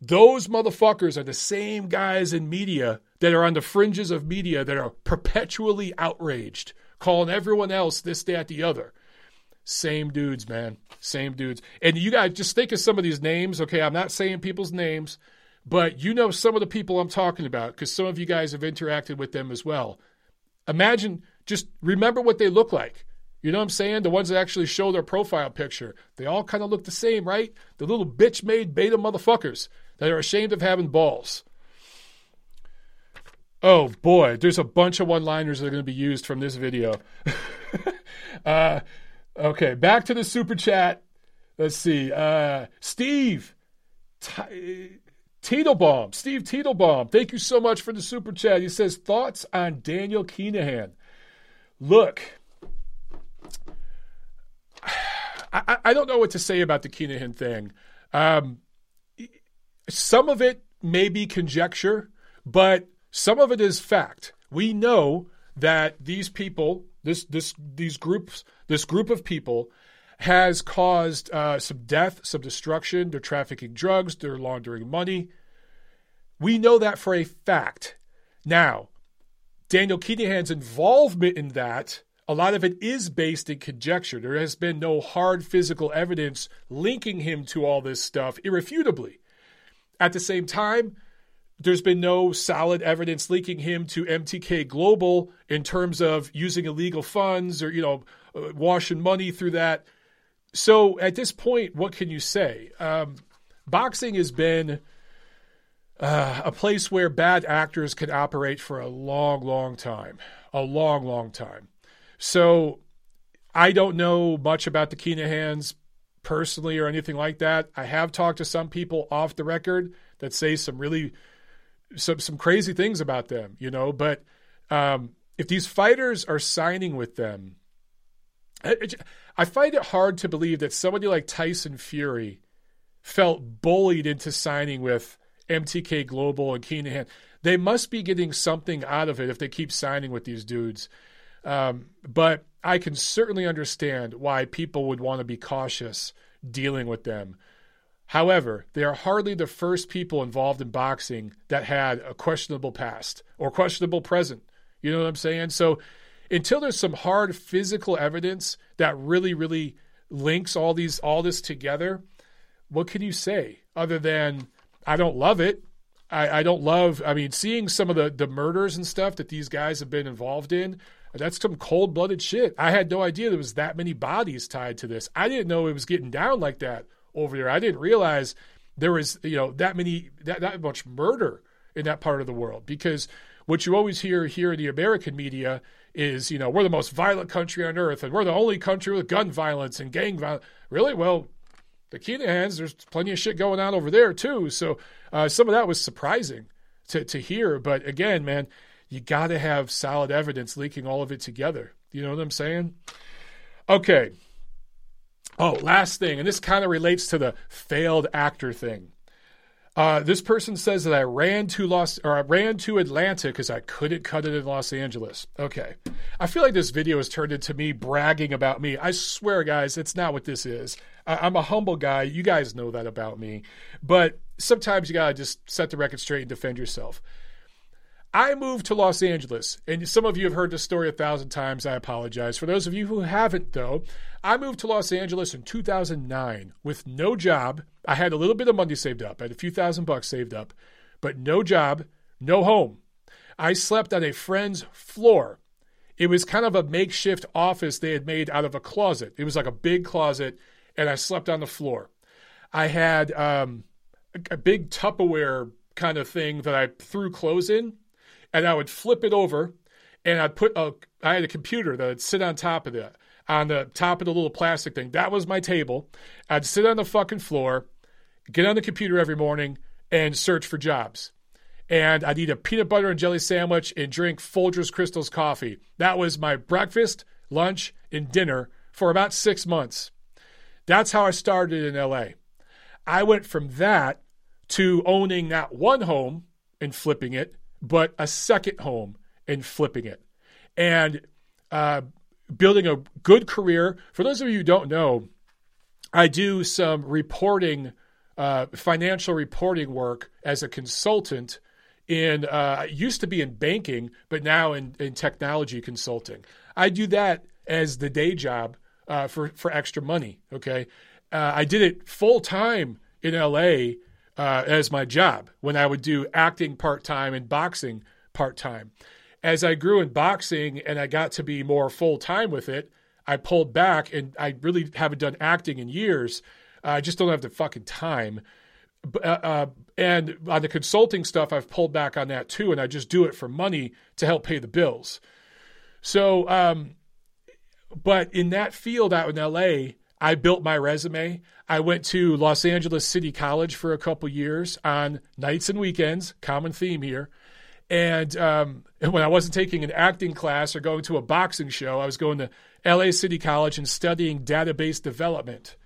A: Those motherfuckers are the same guys in media that are on the fringes of media that are perpetually outraged, calling everyone else this, that, the other. Same dudes, man. Same dudes. And you guys just think of some of these names. Okay, I'm not saying people's names, but you know some of the people I'm talking about because some of you guys have interacted with them as well. Imagine, just remember what they look like. You know what I'm saying? The ones that actually show their profile picture. They all kind of look the same, right? The little bitch made beta motherfuckers that are ashamed of having balls. Oh boy, there's a bunch of one liners that are going to be used from this video. uh, okay, back to the super chat. Let's see. Uh, Steve. Teetlebaum, Steve Teetlebaum, thank you so much for the super chat. He says, Thoughts on Daniel Kinahan? Look, I, I don't know what to say about the Kinahan thing. Um, some of it may be conjecture, but some of it is fact. We know that these people, this this these groups, this group of people, has caused uh, some death, some destruction. They're trafficking drugs. They're laundering money. We know that for a fact. Now, Daniel Kinahan's involvement in that, a lot of it is based in conjecture. There has been no hard physical evidence linking him to all this stuff irrefutably. At the same time, there's been no solid evidence linking him to MTK Global in terms of using illegal funds or, you know, uh, washing money through that. So at this point, what can you say? Um, boxing has been uh, a place where bad actors can operate for a long, long time. A long, long time. So I don't know much about the Kinahans personally or anything like that. I have talked to some people off the record that say some really some some crazy things about them, you know, but um, if these fighters are signing with them, I find it hard to believe that somebody like Tyson Fury felt bullied into signing with MTK Global and Keenan. They must be getting something out of it if they keep signing with these dudes. Um, but I can certainly understand why people would want to be cautious dealing with them. However, they are hardly the first people involved in boxing that had a questionable past or questionable present. You know what I'm saying? So until there's some hard physical evidence that really, really links all these all this together, what can you say other than I don't love it. I, I don't love I mean, seeing some of the, the murders and stuff that these guys have been involved in, that's some cold blooded shit. I had no idea there was that many bodies tied to this. I didn't know it was getting down like that over there. I didn't realize there was, you know, that many that, that much murder in that part of the world because what you always hear here in the American media is, you know, we're the most violent country on earth and we're the only country with gun violence and gang violence. Really? Well, the Kinahans, there's plenty of shit going on over there too. So uh, some of that was surprising to, to hear. But again, man, you got to have solid evidence linking all of it together. You know what I'm saying? Okay. Oh, last thing, and this kind of relates to the failed actor thing. Uh, this person says that I ran to Los or I ran to Atlanta because I couldn't cut it in Los Angeles. Okay, I feel like this video has turned into me bragging about me. I swear, guys, it's not what this is. I, I'm a humble guy. You guys know that about me. But sometimes you gotta just set the record straight and defend yourself. I moved to Los Angeles, and some of you have heard this story a thousand times. I apologize. For those of you who haven't, though, I moved to Los Angeles in 2009 with no job. I had a little bit of money saved up, I had a few thousand bucks saved up, but no job, no home. I slept on a friend's floor. It was kind of a makeshift office they had made out of a closet. It was like a big closet, and I slept on the floor. I had um, a, big Tupperware kind of thing that I threw clothes in and I would flip it over, and I'd put a. I had a computer that would sit on top of it, on the top of the little plastic thing. That was my table. I'd sit on the fucking floor, get on the computer every morning, and search for jobs. And I'd eat a peanut butter and jelly sandwich and drink Folgers Crystals coffee. That was my breakfast, lunch, and dinner for about six months. That's how I started in LA. I went from that to owning not one home and flipping it, but a second home and flipping it and uh, building a good career. For those of you who don't know, I do some reporting, uh, financial reporting work as a consultant. In uh, used to be in banking, but now in, in technology consulting. I do that as the day job uh, for for extra money. Okay, uh, I did it full time in LA uh, as my job when I would do acting part time and boxing part time. As I grew in boxing and I got to be more full time with it, I pulled back and I really haven't done acting in years. I just don't have the fucking time. Uh, uh, and on the consulting stuff, I've pulled back on that too, and I just do it for money to help pay the bills. So, um, but in that field out in LA, I built my resume. I went to Los Angeles City College for a couple years on nights and weekends, common theme here. And um, when I wasn't taking an acting class or going to a boxing show, I was going to LA City College and studying database development.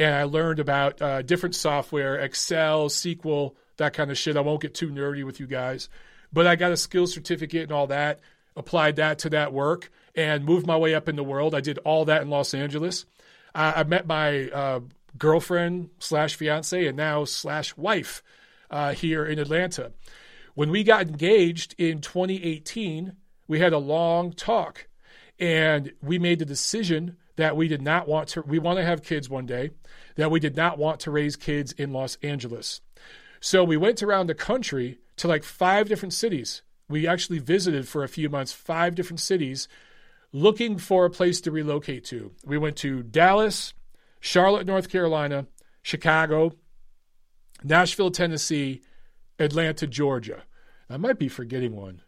A: And I learned about uh, different software, Excel, SQL, that kind of shit. I won't get too nerdy with you guys. But I got a skills certificate and all that, applied that to that work, and moved my way up in the world. I did all that in Los Angeles. I, I met my uh, girlfriend slash fiance and now slash wife uh, here in Atlanta. When we got engaged in 2018, we had a long talk, and we made the decision that we did not want to. We want to have kids one day. That we did not want to raise kids in Los Angeles. So we went around the country to like five different cities. We actually visited for a few months five different cities looking for a place to relocate to. We went to Dallas, Charlotte, North Carolina, Chicago, Nashville, Tennessee, Atlanta, Georgia. I might be forgetting one.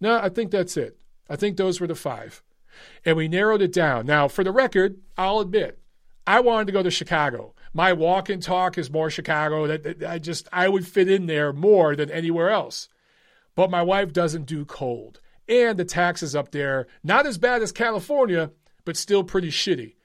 A: No, I think that's it. I think those were the five. And we narrowed it down. Now, for the record, I'll admit, I wanted to go to Chicago. My walk and talk is more Chicago. That I just I would fit in there more than anywhere else. But my wife doesn't do cold and the taxes up there, not as bad as California, but still pretty shitty.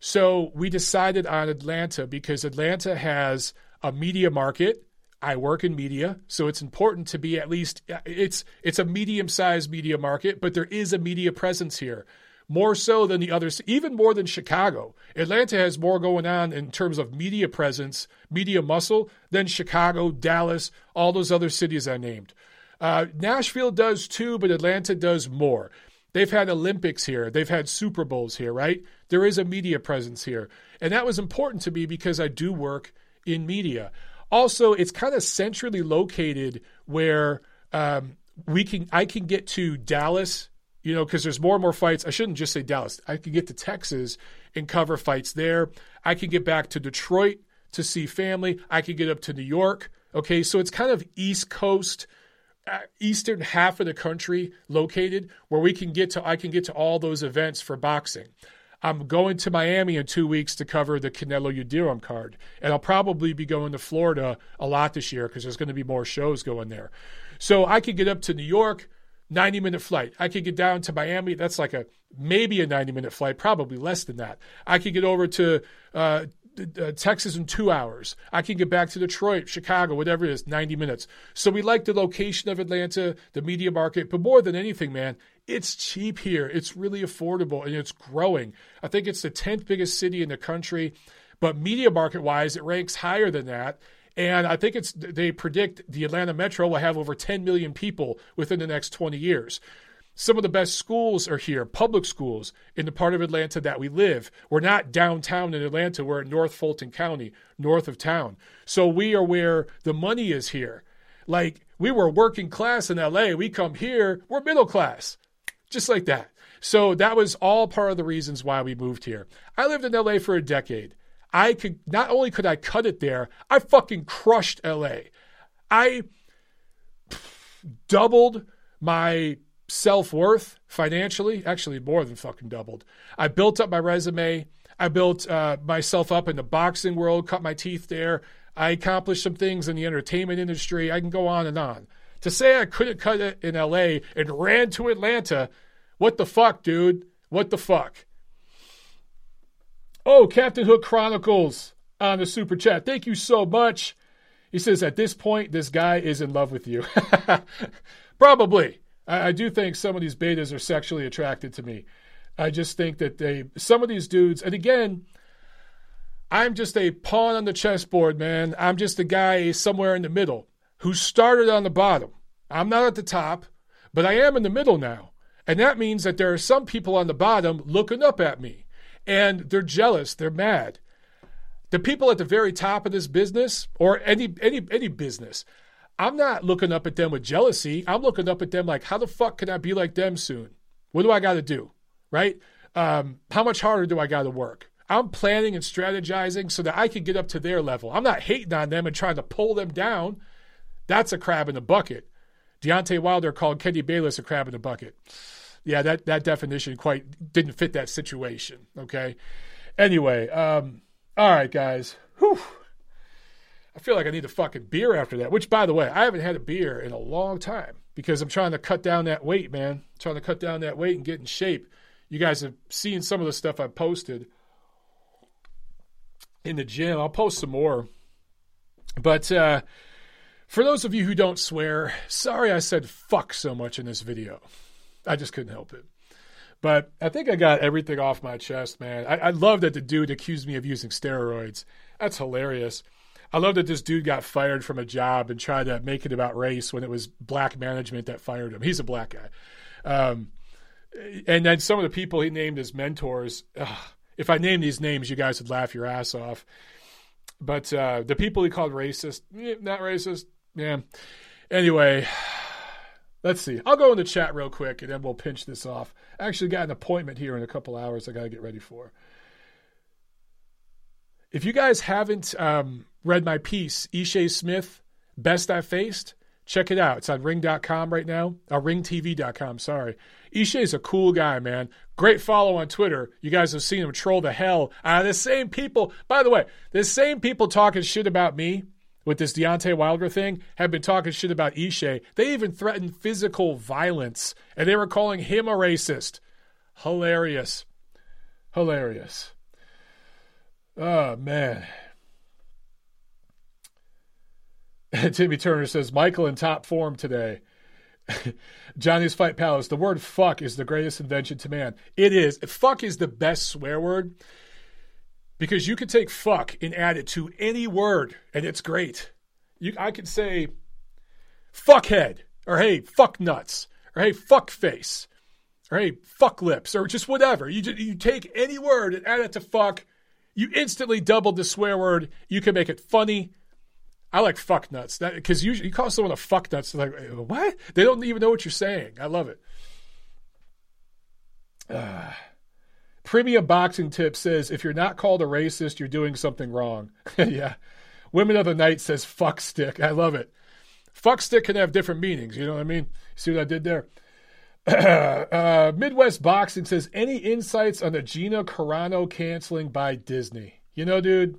A: So we decided on Atlanta because Atlanta has a media market. I work in media, so it's important to be at least it's it's a medium-sized media market, but there is a media presence here. More so than the others, even more than Chicago. Atlanta has more going on in terms of media presence, media muscle than Chicago, Dallas, all those other cities I named. Uh, Nashville does too, but Atlanta does more. They've had Olympics here, they've had Super Bowls here, right? There is a media presence here. And that was important to me because I do work in media. Also, it's kind of centrally located where um, we can I can get to Dallas, you know, because there's more and more fights. I shouldn't just say Dallas. I can get to Texas and cover fights there. I can get back to Detroit to see family. I can get up to New York. Okay, so it's kind of East Coast uh, eastern half of the country located where we can get to I can get to all those events for boxing. I'm going to Miami in two weeks to cover the Canelo Yildirim card, and I'll probably be going to Florida a lot this year because there's going to be more shows going there. So I could get up to New York, 90 minute flight. I could get down to Miami. That's like a maybe a 90 minute flight, probably less than that. I could get over to uh, uh, Texas in two hours. I can get back to Detroit, Chicago, whatever it is, 90 minutes. So we like the location of Atlanta, the media market, but more than anything, man, it's cheap here. It's really affordable and it's growing. I think it's the 10th biggest city in the country, but media market wise, it ranks higher than that. And I think it's they predict the Atlanta Metro will have over 10 million people within the next 20 years. Some of the best schools are here, public schools in the part of Atlanta that we live. We're not downtown in Atlanta, we're in North Fulton County, north of town. So we are where the money is here. Like we were working class in LA, we come here, we're middle class. Just like that. So that was all part of the reasons why we moved here. I lived in LA for a decade. I could not only could I cut it there, I fucking crushed LA. I doubled my self worth financially, actually more than fucking doubled. I built up my resume. I built uh, myself up in the boxing world, cut my teeth there. I accomplished some things in the entertainment industry. I can go on and on. To say I couldn't cut it in LA and ran to Atlanta, what the fuck, dude? What the fuck? Oh, Captain Hook Chronicles on the super chat. Thank you so much. He says, at this point, this guy is in love with you. Probably. I, I do think some of these betas are sexually attracted to me. I just think that they, some of these dudes, and again, I'm just a pawn on the chessboard, man. I'm just a guy somewhere in the middle who started on the bottom. I'm not at the top, but I am in the middle now. And that means that there are some people on the bottom looking up at me and they're jealous, they're mad. The people at the very top of this business or any any any business, I'm not looking up at them with jealousy. I'm looking up at them like, how the fuck can I be like them soon? What do I got to do? Right? Um, how much harder do I got to work? I'm planning and strategizing so that I can get up to their level. I'm not hating on them and trying to pull them down. That's a crab in the bucket. Deontay Wilder called Kenny Bayless a crab in the bucket. Yeah, that, that definition quite didn't fit that situation. Okay. Anyway, um, all right, guys. Whew. I feel like I need a fucking beer after that. Which, by the way, I haven't had a beer in a long time because I'm trying to cut down that weight, man. I'm trying to cut down that weight and get in shape. You guys have seen some of the stuff I posted in the gym. I'll post some more. But uh, for those of you who don't swear, sorry I said fuck so much in this video. I just couldn't help it. But I think I got everything off my chest, man. I, I love that the dude accused me of using steroids. That's hilarious. I love that this dude got fired from a job and tried to make it about race when it was black management that fired him. He's a black guy. Um, and then some of the people he named as mentors. Ugh, if I name these names, you guys would laugh your ass off. But uh, the people he called racist, eh, not racist. Yeah. Anyway, let's see. I'll go in the chat real quick and then we'll pinch this off. I actually got an appointment here in a couple hours I got to get ready for. If you guys haven't um, read my piece, Ishe Smith, Best I Faced, check it out. It's on ring.com right now. Uh, ringtv.com, sorry. Ishe's a cool guy, man. Great follow on Twitter. You guys have seen him troll the hell out of the same people. By the way, the same people talking shit about me with this Deontay Wilder thing have been talking shit about Ishe. They even threatened physical violence, and they were calling him a racist. Hilarious. Hilarious. Oh, man. Timmy Turner says, Michael in top form today. Johnny's Fight Palace. The word fuck is the greatest invention to man. It is. Fuck is the best swear word because you could take fuck and add it to any word and it's great. You, I could say fuckhead or hey, fuck nuts or hey, fuck face or hey, fuck lips or just whatever. You, you take any word and add it to fuck you instantly double the swear word. You can make it funny. I like fuck nuts because usually you call someone a fuck nuts, like what? They don't even know what you're saying. I love it. Uh, Premium Boxing Tip says if you're not called a racist, you're doing something wrong. yeah. Women of the Night says fuck stick. I love it. Fuck stick can have different meanings. You know what I mean? See what I did there? uh, Midwest Boxing says any insights on the Gina Carano canceling by Disney? You know, dude,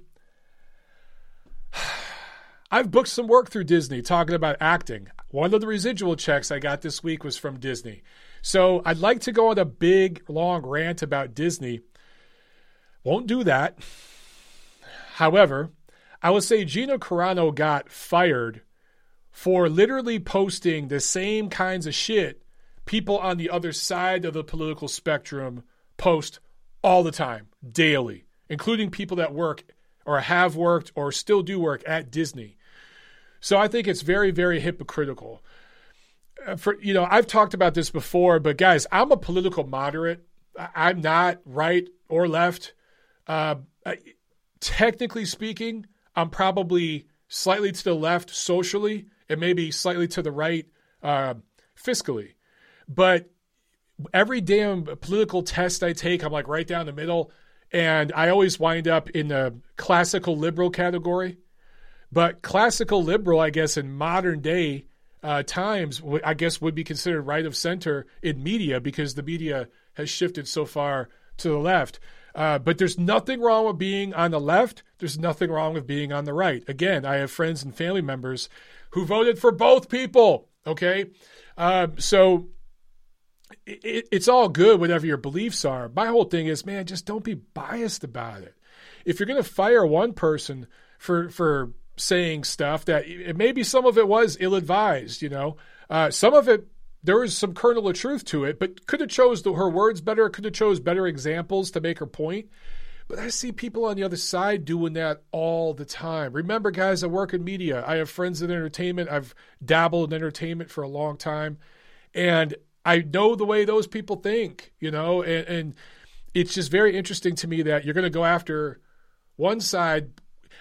A: I've booked some work through Disney talking about acting. One of the residual checks I got this week was from Disney. So I'd like to go on a big, long rant about Disney. Won't do that. However, I will say Gina Carano got fired for literally posting the same kinds of shit people on the other side of the political spectrum post all the time, daily, including people that work or have worked or still do work at Disney. So I think it's very, very hypocritical. Uh, for you know, I've talked about this before, but guys, I'm a political moderate. I'm not right or left. Uh, technically speaking, I'm probably slightly to the left socially and maybe slightly to the right uh, fiscally. But every damn political test I take, I'm like right down the middle. And I always wind up in the classical liberal category. But classical liberal, I guess, in modern day uh, times, I guess, would be considered right of center in media because the media has shifted so far to the left. Uh, but there's nothing wrong with being on the left. There's nothing wrong with being on the right. Again, I have friends and family members who voted for both people. Okay. Uh, so it, it's all good, whatever your beliefs are. My whole thing is, man, just don't be biased about it. If you're going to fire one person for, for saying stuff that maybe some of it was ill advised, you know, uh, some of it there was some kernel of truth to it, but could have chose the, her words better, could have chose better examples to make her point. But I see people on the other side doing that all the time. Remember, guys, I work in media. I have friends in entertainment. I've dabbled in entertainment for a long time. And I know the way those people think, you know, and, and it's just very interesting to me that you're going to go after one side.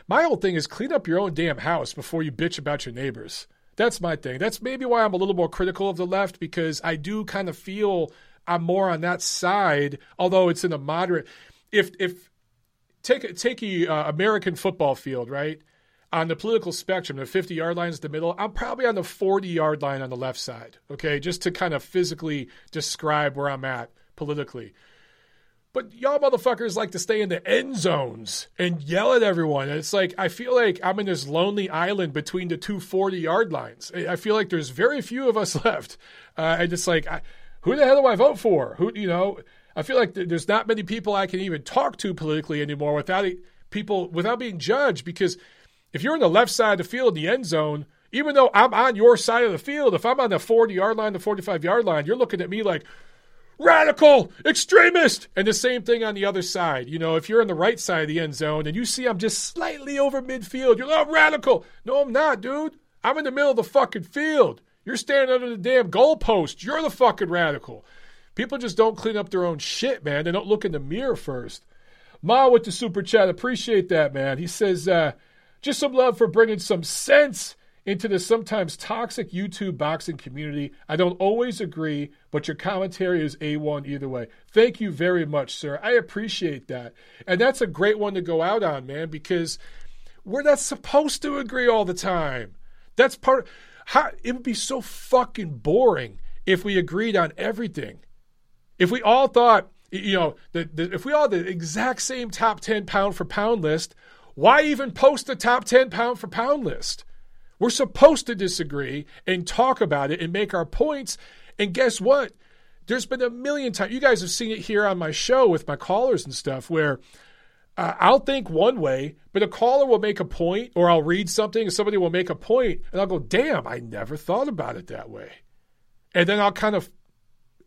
A: My whole thing is clean up your own damn house before you bitch about your neighbors. That's my thing. That's maybe why I'm a little more critical of the left because I do kind of feel I'm more on that side, although it's in a moderate. If if take take a uh, American football field, right? On the political spectrum, the 50 yard line is the middle. I'm probably on the 40 yard line on the left side. Okay, just to kind of physically describe where I'm at politically. But y'all motherfuckers like to stay in the end zones and yell at everyone. And it's like, I feel like I'm in this lonely island between the two 40 yard lines. I feel like there's very few of us left. Uh, and it's like, I, who the hell do I vote for? Who, you know, I feel like there's not many people I can even talk to politically anymore without people, without being judged. Because if you're in the left side of the field, the end zone, even though I'm on your side of the field, if I'm on the 40 yard line, the 45 yard line, you're looking at me like, radical, extremist. And the same thing on the other side. You know, if you're on the right side of the end zone and you see I'm just slightly over midfield, you're like, oh, radical. No, I'm not, dude. I'm in the middle of the fucking field. You're standing under the damn goalpost. You're the fucking radical. People just don't clean up their own shit, man. They don't look in the mirror first. Ma with the super chat. Appreciate that, man. He says, uh, just some love for bringing some sense into the sometimes toxic YouTube boxing community. I don't always agree, but your commentary is A1 either way. Thank you very much, sir. I appreciate that. And that's a great one to go out on, man, because we're not supposed to agree all the time. That's part how it would be so fucking boring if we agreed on everything. If we all thought, you know, the, the, if we all had the exact same top 10 pound for pound list, why even post a top 10 pound for pound list? We're supposed to disagree and talk about it and make our points. And guess what? There's been a million times, you guys have seen it here on my show with my callers and stuff, where uh, I'll think one way, but a caller will make a point, or I'll read something and somebody will make a point, and I'll go, damn, I never thought about it that way. And then I'll kind of,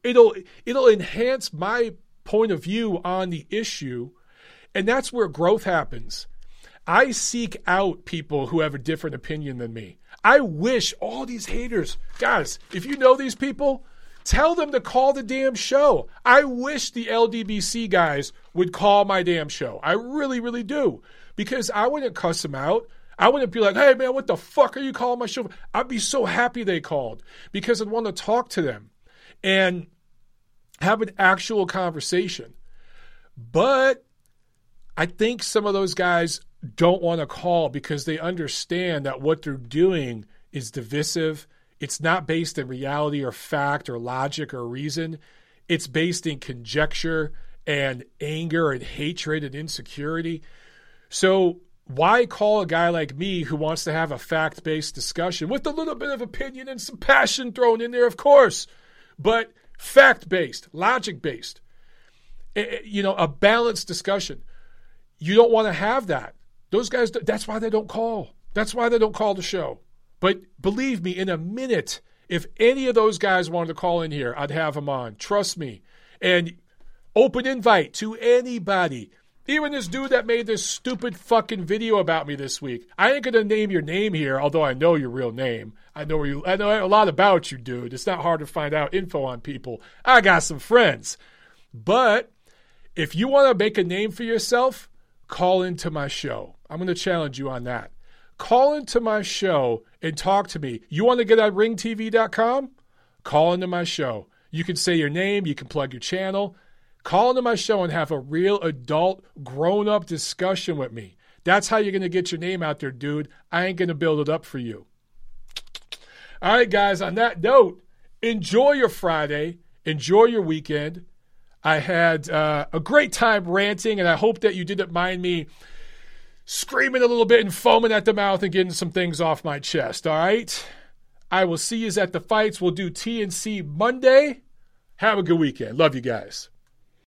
A: it'll, it'll enhance my point of view on the issue. And that's where growth happens. I seek out people who have a different opinion than me. I wish all these haters, guys, if you know these people, tell them to call the damn show. I wish the LDBC guys would call my damn show. I really, really do. Because I wouldn't cuss them out. I wouldn't be like, hey, man, what the fuck are you calling my show? I'd be so happy they called because I'd want to talk to them and have an actual conversation. But I think some of those guys don't want to call because they understand that what they're doing is divisive. It's not based in reality or fact or logic or reason. It's based in conjecture and anger and hatred and insecurity. So, why call a guy like me who wants to have a fact based discussion with a little bit of opinion and some passion thrown in there, of course, but fact based, logic based, eh, eh, you know, a balanced discussion? You don't want to have that. Those guys, that's why they don't call. That's why they don't call the show. But believe me, in a minute, if any of those guys wanted to call in here, I'd have them on. Trust me. And open invite to anybody. Even this dude that made this stupid fucking video about me this week. I ain't gonna name your name here, although I know your real name. I know you. I know a lot about you, dude. It's not hard to find out info on people. I got some friends, but if you want to make a name for yourself, call into my show. I'm gonna challenge you on that. Call into my show and talk to me. You want to get on ringtv.com? Call into my show. You can say your name. You can plug your channel. Call into my show and have a real adult, grown up discussion with me. That's how you're going to get your name out there, dude. I ain't going to build it up for you. All right, guys, on that note, enjoy your Friday, enjoy your weekend. I had uh, a great time ranting, and I hope that you didn't mind me screaming a little bit and foaming at the mouth and getting some things off my chest. All right. I will see you at the fights. We'll do TNC Monday. Have a good weekend. Love you guys.